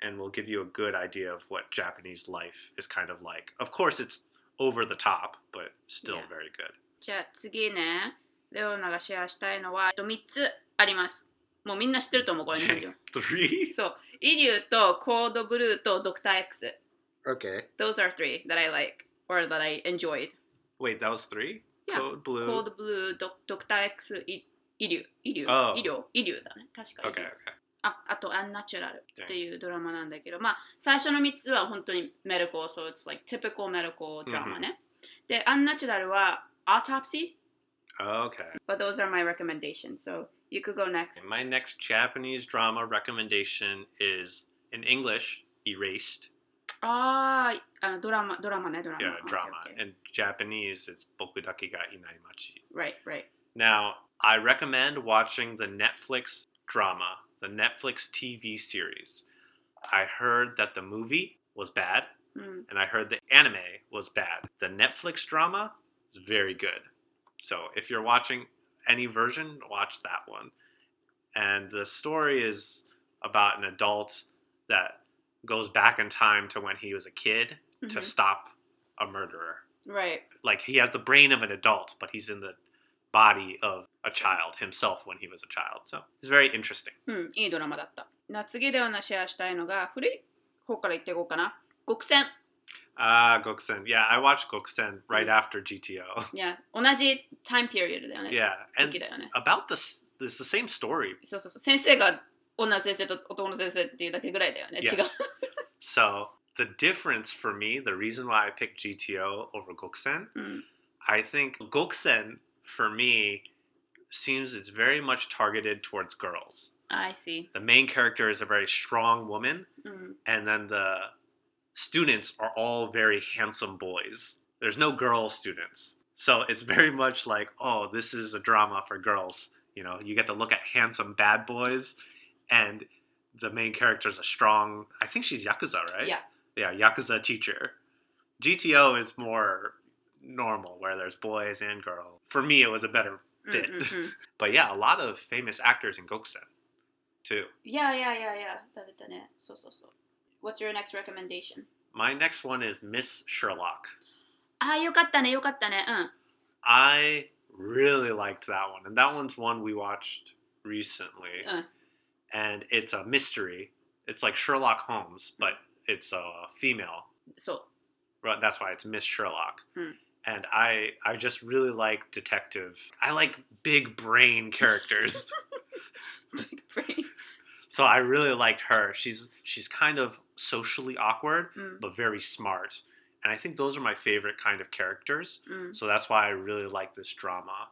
S2: And will give you a good idea of what Japanese life is kind of like. Of course, it's over the top, but still
S1: Yeah.
S2: very good.
S1: じゃあ次ね、レオナがシェアしたいのは、3つあります。もうみんな知ってると思う、これ
S2: Three?
S1: そう。イリューとコードブルーとドクター X。
S2: Okay.
S1: Those are three that I like or that I enjoyed.
S2: Wait, that was three?
S1: Yeah.
S2: Code Blue.
S1: コードブルー、ドドクター X、イイリュー。イリュー。
S2: Oh.
S1: イリュー。イリューだね。確か
S2: Okay,
S1: イリュー
S2: okay.
S1: ああと、アンナチュラルっていうドラマなんだけど、まあ、最初の3つは本当にメディコル、so it's like typical medical drama ね。で、アンナチュラルは autopsy,
S2: Okay.
S1: but those are my recommendations. So you could go next.
S2: My next Japanese drama recommendation is in English, Erased.
S1: ああ、あのドラマ、ドラマね、ドラマ。
S2: Yeah,
S1: Okay,
S2: drama.
S1: okay.
S2: In Japanese, it's Bokudake ga Inai Machi.
S1: Right, right.
S2: Now, I recommend watching the Netflix drama, the Netflix TV series. I heard that the movie was bad,
S1: うん。
S2: and I heard the anime was bad. The Netflix drama is very good. So if you're watching any version, watch that one. And the story is about an adult that goes back in time to when he was a kid to
S1: Mhm.
S2: stop a murderer.
S1: Right.
S2: Like he has the brain of an adult, but he's in the body of a child himself when he was a child. So it's very interesting.
S1: Hmm, うん、いいドラマだった。な次ではシェアしたいのが古い方から言っていこうかな。極戦。
S2: Ah, Gokusen. Hmm. Yeah, I watched Gokusen right after GTO.
S1: Yeah, 同じ time period だよね。
S2: Yeah, and about this, it's the same story.
S1: そうそうそう。先生が女の先生と男の先生っていうだけぐらいだよね。
S2: Yes. the difference for me, the reason why I picked GTO over
S1: Gokusen. Hmm.
S2: I think Gokusen for me seems it's very much targeted towards girls.
S1: I see.
S2: The main character is a very strong woman,
S1: mm.
S2: and then the students are all very handsome boys. There's no girl students. So it's very much like, oh, this is a drama for girls. You know, you get to look at handsome bad boys, and the main character is a strong, I think she's Yakuza, right?
S1: Yeah.
S2: Yeah, Yakuza teacher. GTO is more normal, where there's boys and girls. For me, it was a better fit.
S1: うんうん。
S2: But yeah, a lot of famous actors in Goksen, too.
S1: いやいやいやいや、だったね。そうそうそう。What's your next recommendation?
S2: My next one is Miss Sherlock.
S1: ああ、よかったね、よかったね。うん。
S2: I really liked that one, and that one's one we watched recently.
S1: Uh.
S2: And it's a mystery. It's like Sherlock Holmes, but it's a female.
S1: そう。
S2: Well, That's why it's Miss Sherlock.
S1: Hmm.
S2: and I I just really like detective. I like big brain characters.
S1: Big brain.
S2: so I really liked her. She's she's kind of socially awkward
S1: うん。
S2: but very smart. And I think those are my favorite kind of characters.
S1: うん。
S2: So that's why I really like this drama.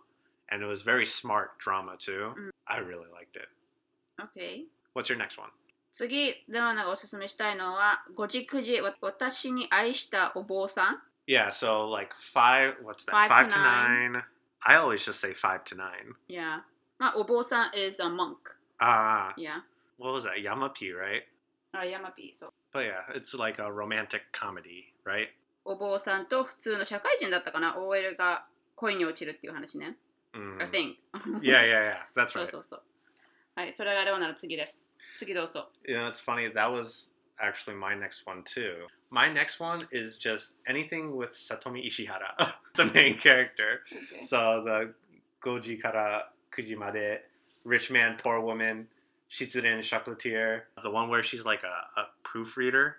S2: And it was very smart drama too.
S1: Mm.
S2: I really liked it.
S1: OK。
S2: What's your next one?
S1: 次、レオナがおすすめしたいのは、5時9時、わ私に愛したお坊さん。
S2: Yeah, so like five, what's that?
S1: Five to
S2: five to nine. I always just say five to nine.
S1: Yeah. まあ、お坊さん is a monk.
S2: Ah,
S1: Yeah.
S2: what was that? Yamapi, right?
S1: あ、ヤマピー、そう。
S2: But yeah, it's like a romantic comedy, right?
S1: お坊さんと普通の社会人だったかな ?OL が恋に落ちるっていう話ね。
S2: Mm.
S1: I think.
S2: Yeah, yeah, yeah. That's
S1: そう
S2: right.
S1: そうそう。はい、それがレオナの次です。次どうぞ。
S2: You know, it's funny. That was actually my next one too. My next one is just anything with Satomi Ishihara, the main character. Okay. So the Goji Kara Kujimade, Rich Man, Poor Woman, Shitsuren Chocolatier, the one where she's like a, a proofreader,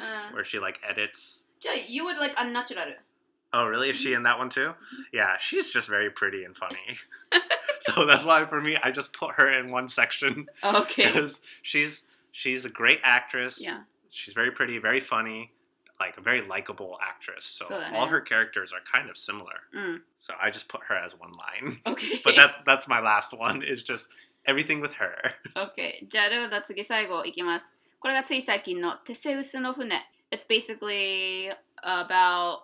S1: uh,
S2: where she like edits.
S1: You would like Unnatural.
S2: Oh, really? Is she mm-hmm. in that one too? Mm-hmm. Yeah, she's just very pretty and funny. so that's why for me, I just put her in one section.
S1: Okay.
S2: Because she's she's a great actress.
S1: Yeah.
S2: She's very pretty, very funny, like a very likable actress. So
S1: So then,
S2: all
S1: yeah.
S2: her characters are kind of similar.
S1: うん。
S2: So I just put her as one line.
S1: OK。
S2: But that's that's my last one. Is just everything with her.
S1: OK。じゃあ、レオナ次最後いきます。これがつい最近のテセウスの船。It's basically about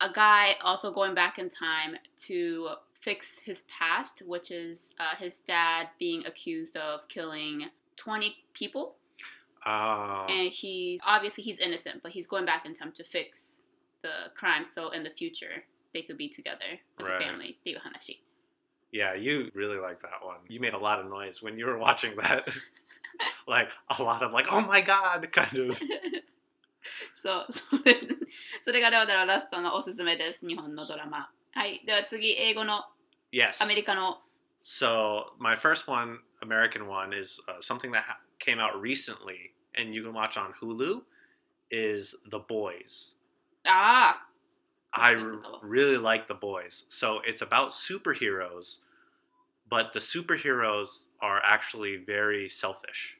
S1: a guy also going back in time to fix his past, which is uh, his dad being accused of killing 20 people.
S2: Oh,
S1: and he's obviously he's innocent, but he's going back in time to fix the crime. So in the future, they could be together as
S2: Right.
S1: a family. っていう話。
S2: yeah, you really like that one. You made a lot of noise when you were watching that. like a lot of like, oh my god, kind of.
S1: そう、それそれがレオナのラストのおすすめです。日本のドラマ。はい。では次、英語の
S2: Yes.
S1: アメリカの。
S2: so my first one, American one, is uh, something that ha- came out recently, and you can watch on Hulu. Is The Boys.
S1: Ah,
S2: I really like The Boys. So it's about superheroes, but the superheroes are actually very selfish,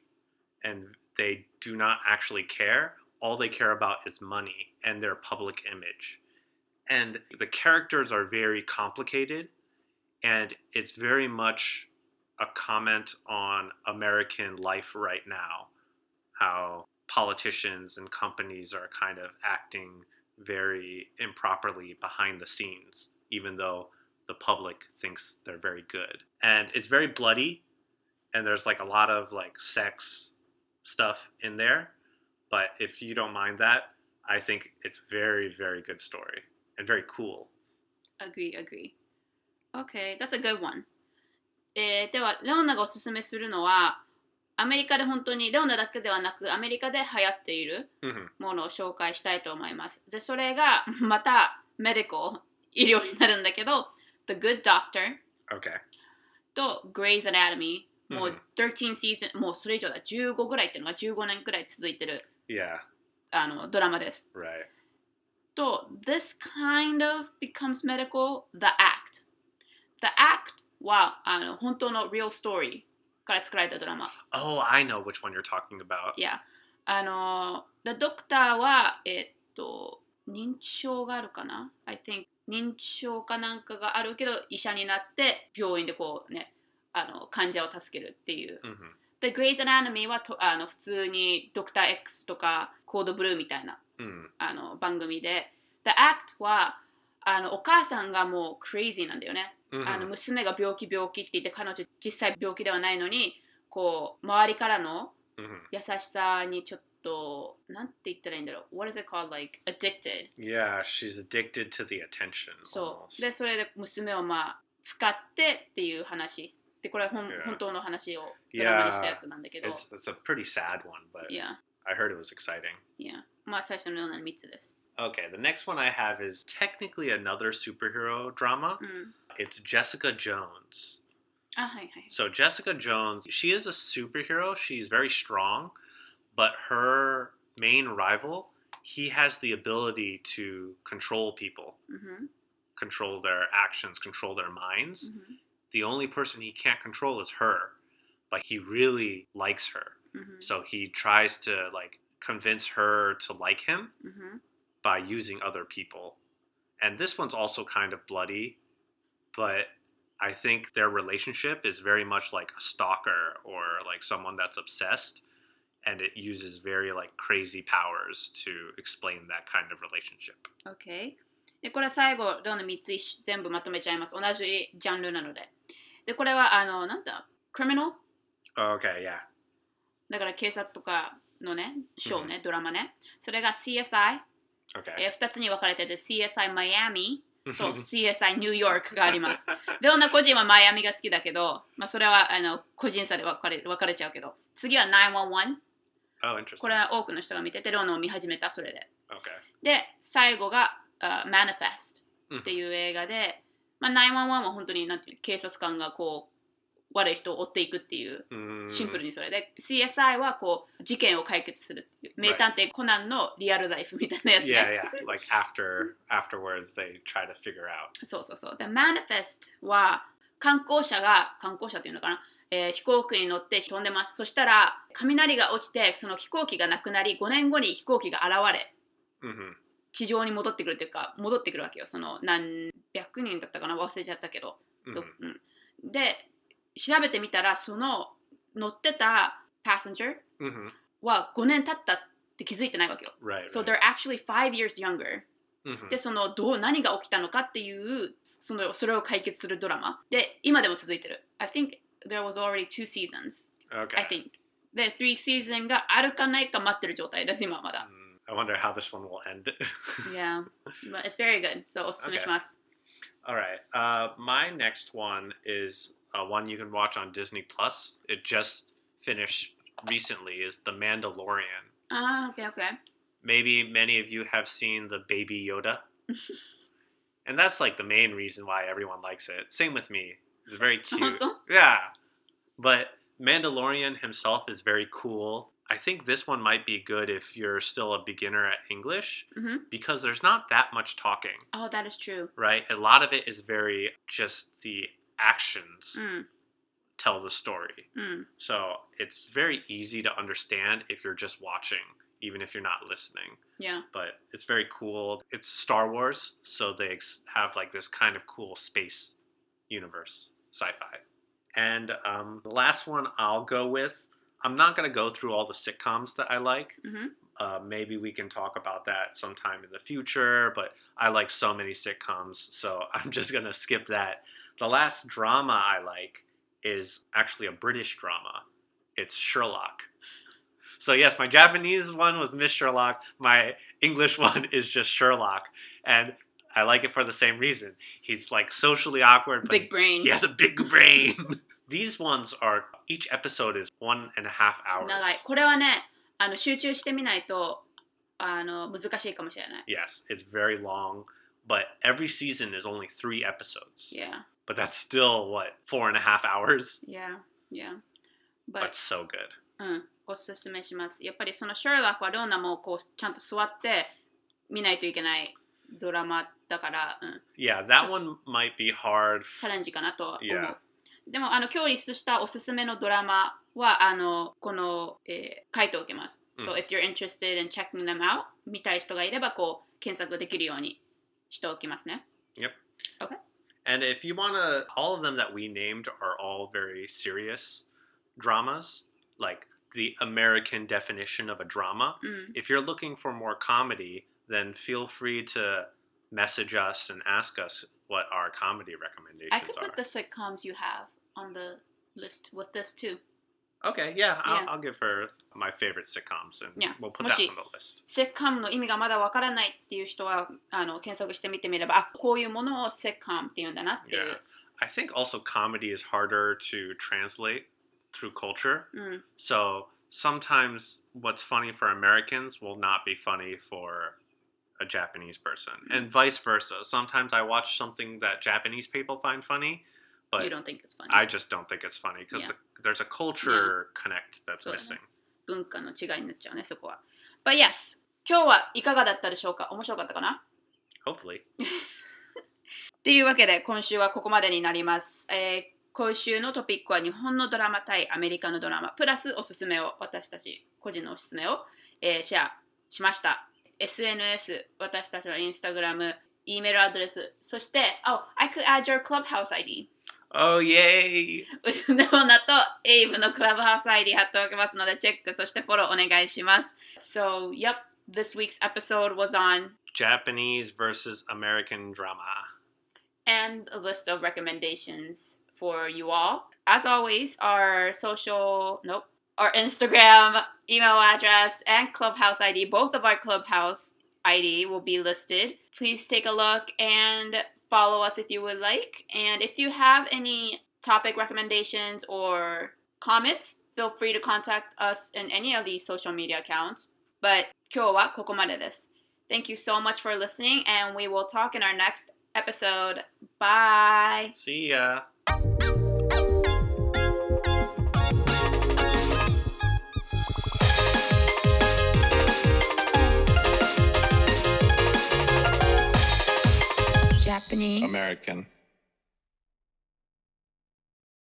S2: and they do not actually care. All they care about is money and their public image. And the characters are very complicated, and it's very much a comment on American life right now. How politicians and companies are kind of acting very improperly behind the scenes, even though the public thinks they're very good. And it's very bloody, and there's like a lot of like sex stuff in there. But if you don't mind that, I think it's very, very good story and very cool.
S1: agree, agree. Okay, that's a good one. えーでは、レオナがおすすめするのは、アメリカで本当に、レオナだけではなく、アメリカで流行っている
S2: hmm
S1: ものを紹介したいと思います。で、それがまたメディコ医療になるんだけど、The Good Doctor
S2: Okay.
S1: と Grey's Anatomy も
S2: う
S1: うん13シーズン、もうそれ以上だ、15ぐらいっていうのが15年くらい続いてる
S2: Yeah.
S1: あのドラマです。
S2: Right.
S1: と、This kind of becomes medical, The Act. The Act はあの本当の real story から作られたドラマ。
S2: Oh, I know which one you're talking about.
S1: いや、あの、The Doctor は、えっと、認知症があるかな ?I think 認知症かなんかがあるけど、医者になって病院でこうね、あの患者を助けるっていう。
S2: hmm
S1: で、Grey's Anatomy はとあの普通に Dr. X とかコードブルーみたいな
S2: Mm.
S1: あの番組で、The Act はあのお母さんがもう crazy なんだよね。
S2: Hmm
S1: あの娘が病気病気って言って彼女実際病気ではないのにこう周りからの
S2: hmm
S1: 優しさにちょっとなんて言ったらいいんだろう What is it called? Like addicted
S2: Yeah, she's addicted to the attention.
S1: そ.うでそれで娘をまあ使ってっていう話でこれは本
S2: Yeah.
S1: 本当の話をドラマにしたやつなんだけど
S2: It's, it's a pretty sad one, but
S1: Yeah
S2: I heard it was exciting.
S1: Yeah まあ最初のような3つです
S2: Okay, the next one I have is technically another superhero drama.
S1: うん
S2: It's Jessica Jones.
S1: Oh, hi, hi.
S2: So Jessica Jones, she is a superhero. She's very strong, but her main rival, he has the ability to control people,
S1: mm-hmm.
S2: control their actions, control their minds.
S1: Mm-hmm.
S2: The only person he can't control is her, but he really likes her.
S1: Mm-hmm.
S2: So he tries to like convince her to like him
S1: mm-hmm.
S2: by using other people. And this one's also kind of bloody but I think their relationship is very much like a stalker or like someone that's obsessed and it uses very like crazy powers to explain that kind of relationship.
S1: OK。で、これは最後、どの3つ一全部まとめちゃいます。同じジャンルなので。で、これは、あの、なんだ、クリミナル
S2: Okay, yeah.
S1: だから警察とかのね、ショーね、ドラマね。それが CSI、
S2: Okay.
S1: えー、2つに分かれてて、CSI マイアミ と CSI ニューヨークがあります。レオナ個人はマイアミが好きだけど、まあ、それはあの個人差で分かれ分かれちゃうけど、次は911。
S2: oh, interesting.
S1: これは多くの人が見てて、レオナを見始めた、それで。
S2: Okay.
S1: で、最後が、uh, Manifest
S2: うん
S1: っていう映画で、まあ、911は本当になんていう警察官がこう悪い人を追っていくっていう
S2: Mm,
S1: シンプルにそれで、CSI はこう事件を解決するっていう名探偵コナンのリアルライフみたいなやつね。
S2: Yeah, yeah. Like after afterwards they try to figure out.
S1: そうそうそう。で、Manifest は観光者が、観光者っていうのかな、えー飛行機に乗って飛んでます。そしたら、雷が落ちて、その飛行機がなくなり、5年後に飛行機が現れ、
S2: hmm
S1: 地上に戻ってくるっていうか、戻ってくるわけよ。その何百人だったかな、忘れちゃったけど。
S2: hmm
S1: どうん、で、調べてみたら、その乗ってた passenger
S2: hmm
S1: は5年経ったって気づいてないわけよ。
S2: Right.
S1: So
S2: right.
S1: they're actually five years younger.
S2: Mhm.
S1: でそのどう何が起きたのかっていうそのそれを解決するドラマで今でも続いてる I think there was already two seasons
S2: Okay.
S1: I think で3 season があるかないか待ってる状態です今まだ
S2: Mm, I wonder how this one will end.
S1: Yeah but it's very good so おすすめします、
S2: All right. Uh, my next one is Uh, one you can watch on Disney Plus. It just finished recently. Is The Mandalorian.
S1: Ah, uh, okay, okay.
S2: Maybe many of you have seen the Baby Yoda. and that's like the main reason why everyone likes it. Same with me. It's very cute. yeah. But Mandalorian himself is very cool. I think this one might be good if you're still a beginner at English
S1: mm-hmm.
S2: because there's not that much talking.
S1: Oh, that is true.
S2: Right? A lot of it is very just the actions
S1: mm.
S2: tell the story.
S1: Mm.
S2: So it's very easy to understand if you're just watching, even if you're not listening.
S1: Yeah.
S2: But it's very cool. It's Star Wars, so they have like this kind of cool space universe sci fi. And um, the last one I'll go with I'm not going to go through all the sitcoms that I like.
S1: Mm-hmm.
S2: Uh, maybe we can talk about that sometime in the future. But I like so many sitcoms, so I'm just gonna skip that. The last drama I like is actually a British drama. It's Sherlock. So yes, my Japanese one was Miss Sherlock. My English one is just Sherlock, and I like it for the same reason. He's like socially awkward, but
S1: Big brain
S2: he has a big brain. These ones are each episode is one and a half hours.
S1: 長いこれはね あの集中してみないとあの難しいかもしれない
S2: Yes, it's very long, but every season is only three episodes.
S1: Yeah
S2: But that's still what four and a half hours.
S1: Yeah Yeah
S2: But
S1: But
S2: so good.
S1: うん、おすすめします。やっぱりそのシャーロックはローナもこうちゃんと座って見ないといけないドラマだから、うん、
S2: Yeah, that one might be hard.
S1: チャレンジかなとは思う。
S2: Yeah.
S1: でもあの今日リストしたおすすめのドラマはあのこの、えー書いておきます。
S2: うん
S1: So if you're interested in checking them out 見たい人がいればこう検索できるようにしておきますね。
S2: And if you want to, all of them that we named are all very serious dramas, like the American definition of a drama.
S1: うん、
S2: If you're looking for more comedy, then feel free to message us and ask us what our comedy recommendations
S1: I could
S2: are.
S1: put the sitcoms you have on the list with this too.
S2: Okay, yeah, I'll,
S1: Yeah.
S2: I'll give her my favorite sitcoms and
S1: Yeah.
S2: we'll put that
S1: Moshi-
S2: on the list.
S1: セッカムの意味がまだわからないっていう人はあの検索してみてみればあこういうものをセッカムっていうんだなってい
S2: Yeah.
S1: う、
S2: I think also comedy is harder to translate through culture.
S1: うん、
S2: So sometimes what's funny for Americans will not be funny for a Japanese person, and vice versa. Sometimes I watch something that Japanese people find funny,
S1: You
S2: but
S1: don't think it's funny
S2: I just don't think it's funny because
S1: Yeah.
S2: there's a culture connect that's missing.
S1: 文化の違いになっちゃうねそこは But yes 今日はいかがだったでしょうか面白かったかな
S2: Hopefully.
S1: っていうわけで今週はここまでになります。えー今週のトピックは日本のドラマ対アメリカのドラマプラスおすすめを私たち個人のおすすめを、えーシェアしました。SNS 私たちのインスタグラム E メールアドレスそして Oh, I could add your clubhouse ID
S2: Oh, yay!
S1: うちのナとエイブのクラブハウス ID 貼っておきますのでチェックそしてフォローお願いします。So, yep, this week's episode was on
S2: Japanese versus American drama.
S1: and a list of recommendations for you all. As always, our social, nope, our Instagram, email address, and Clubhouse ID, both of our Clubhouse ID will be listed. Please take a look and follow us if you would like. And if you have any topic recommendations or comments, feel free to contact us in any of these social media accounts. But 今日はここまでです。Thank you so much for listening, and we will talk in our next episode. Bye.
S2: See ya.
S1: Japanese.
S2: American.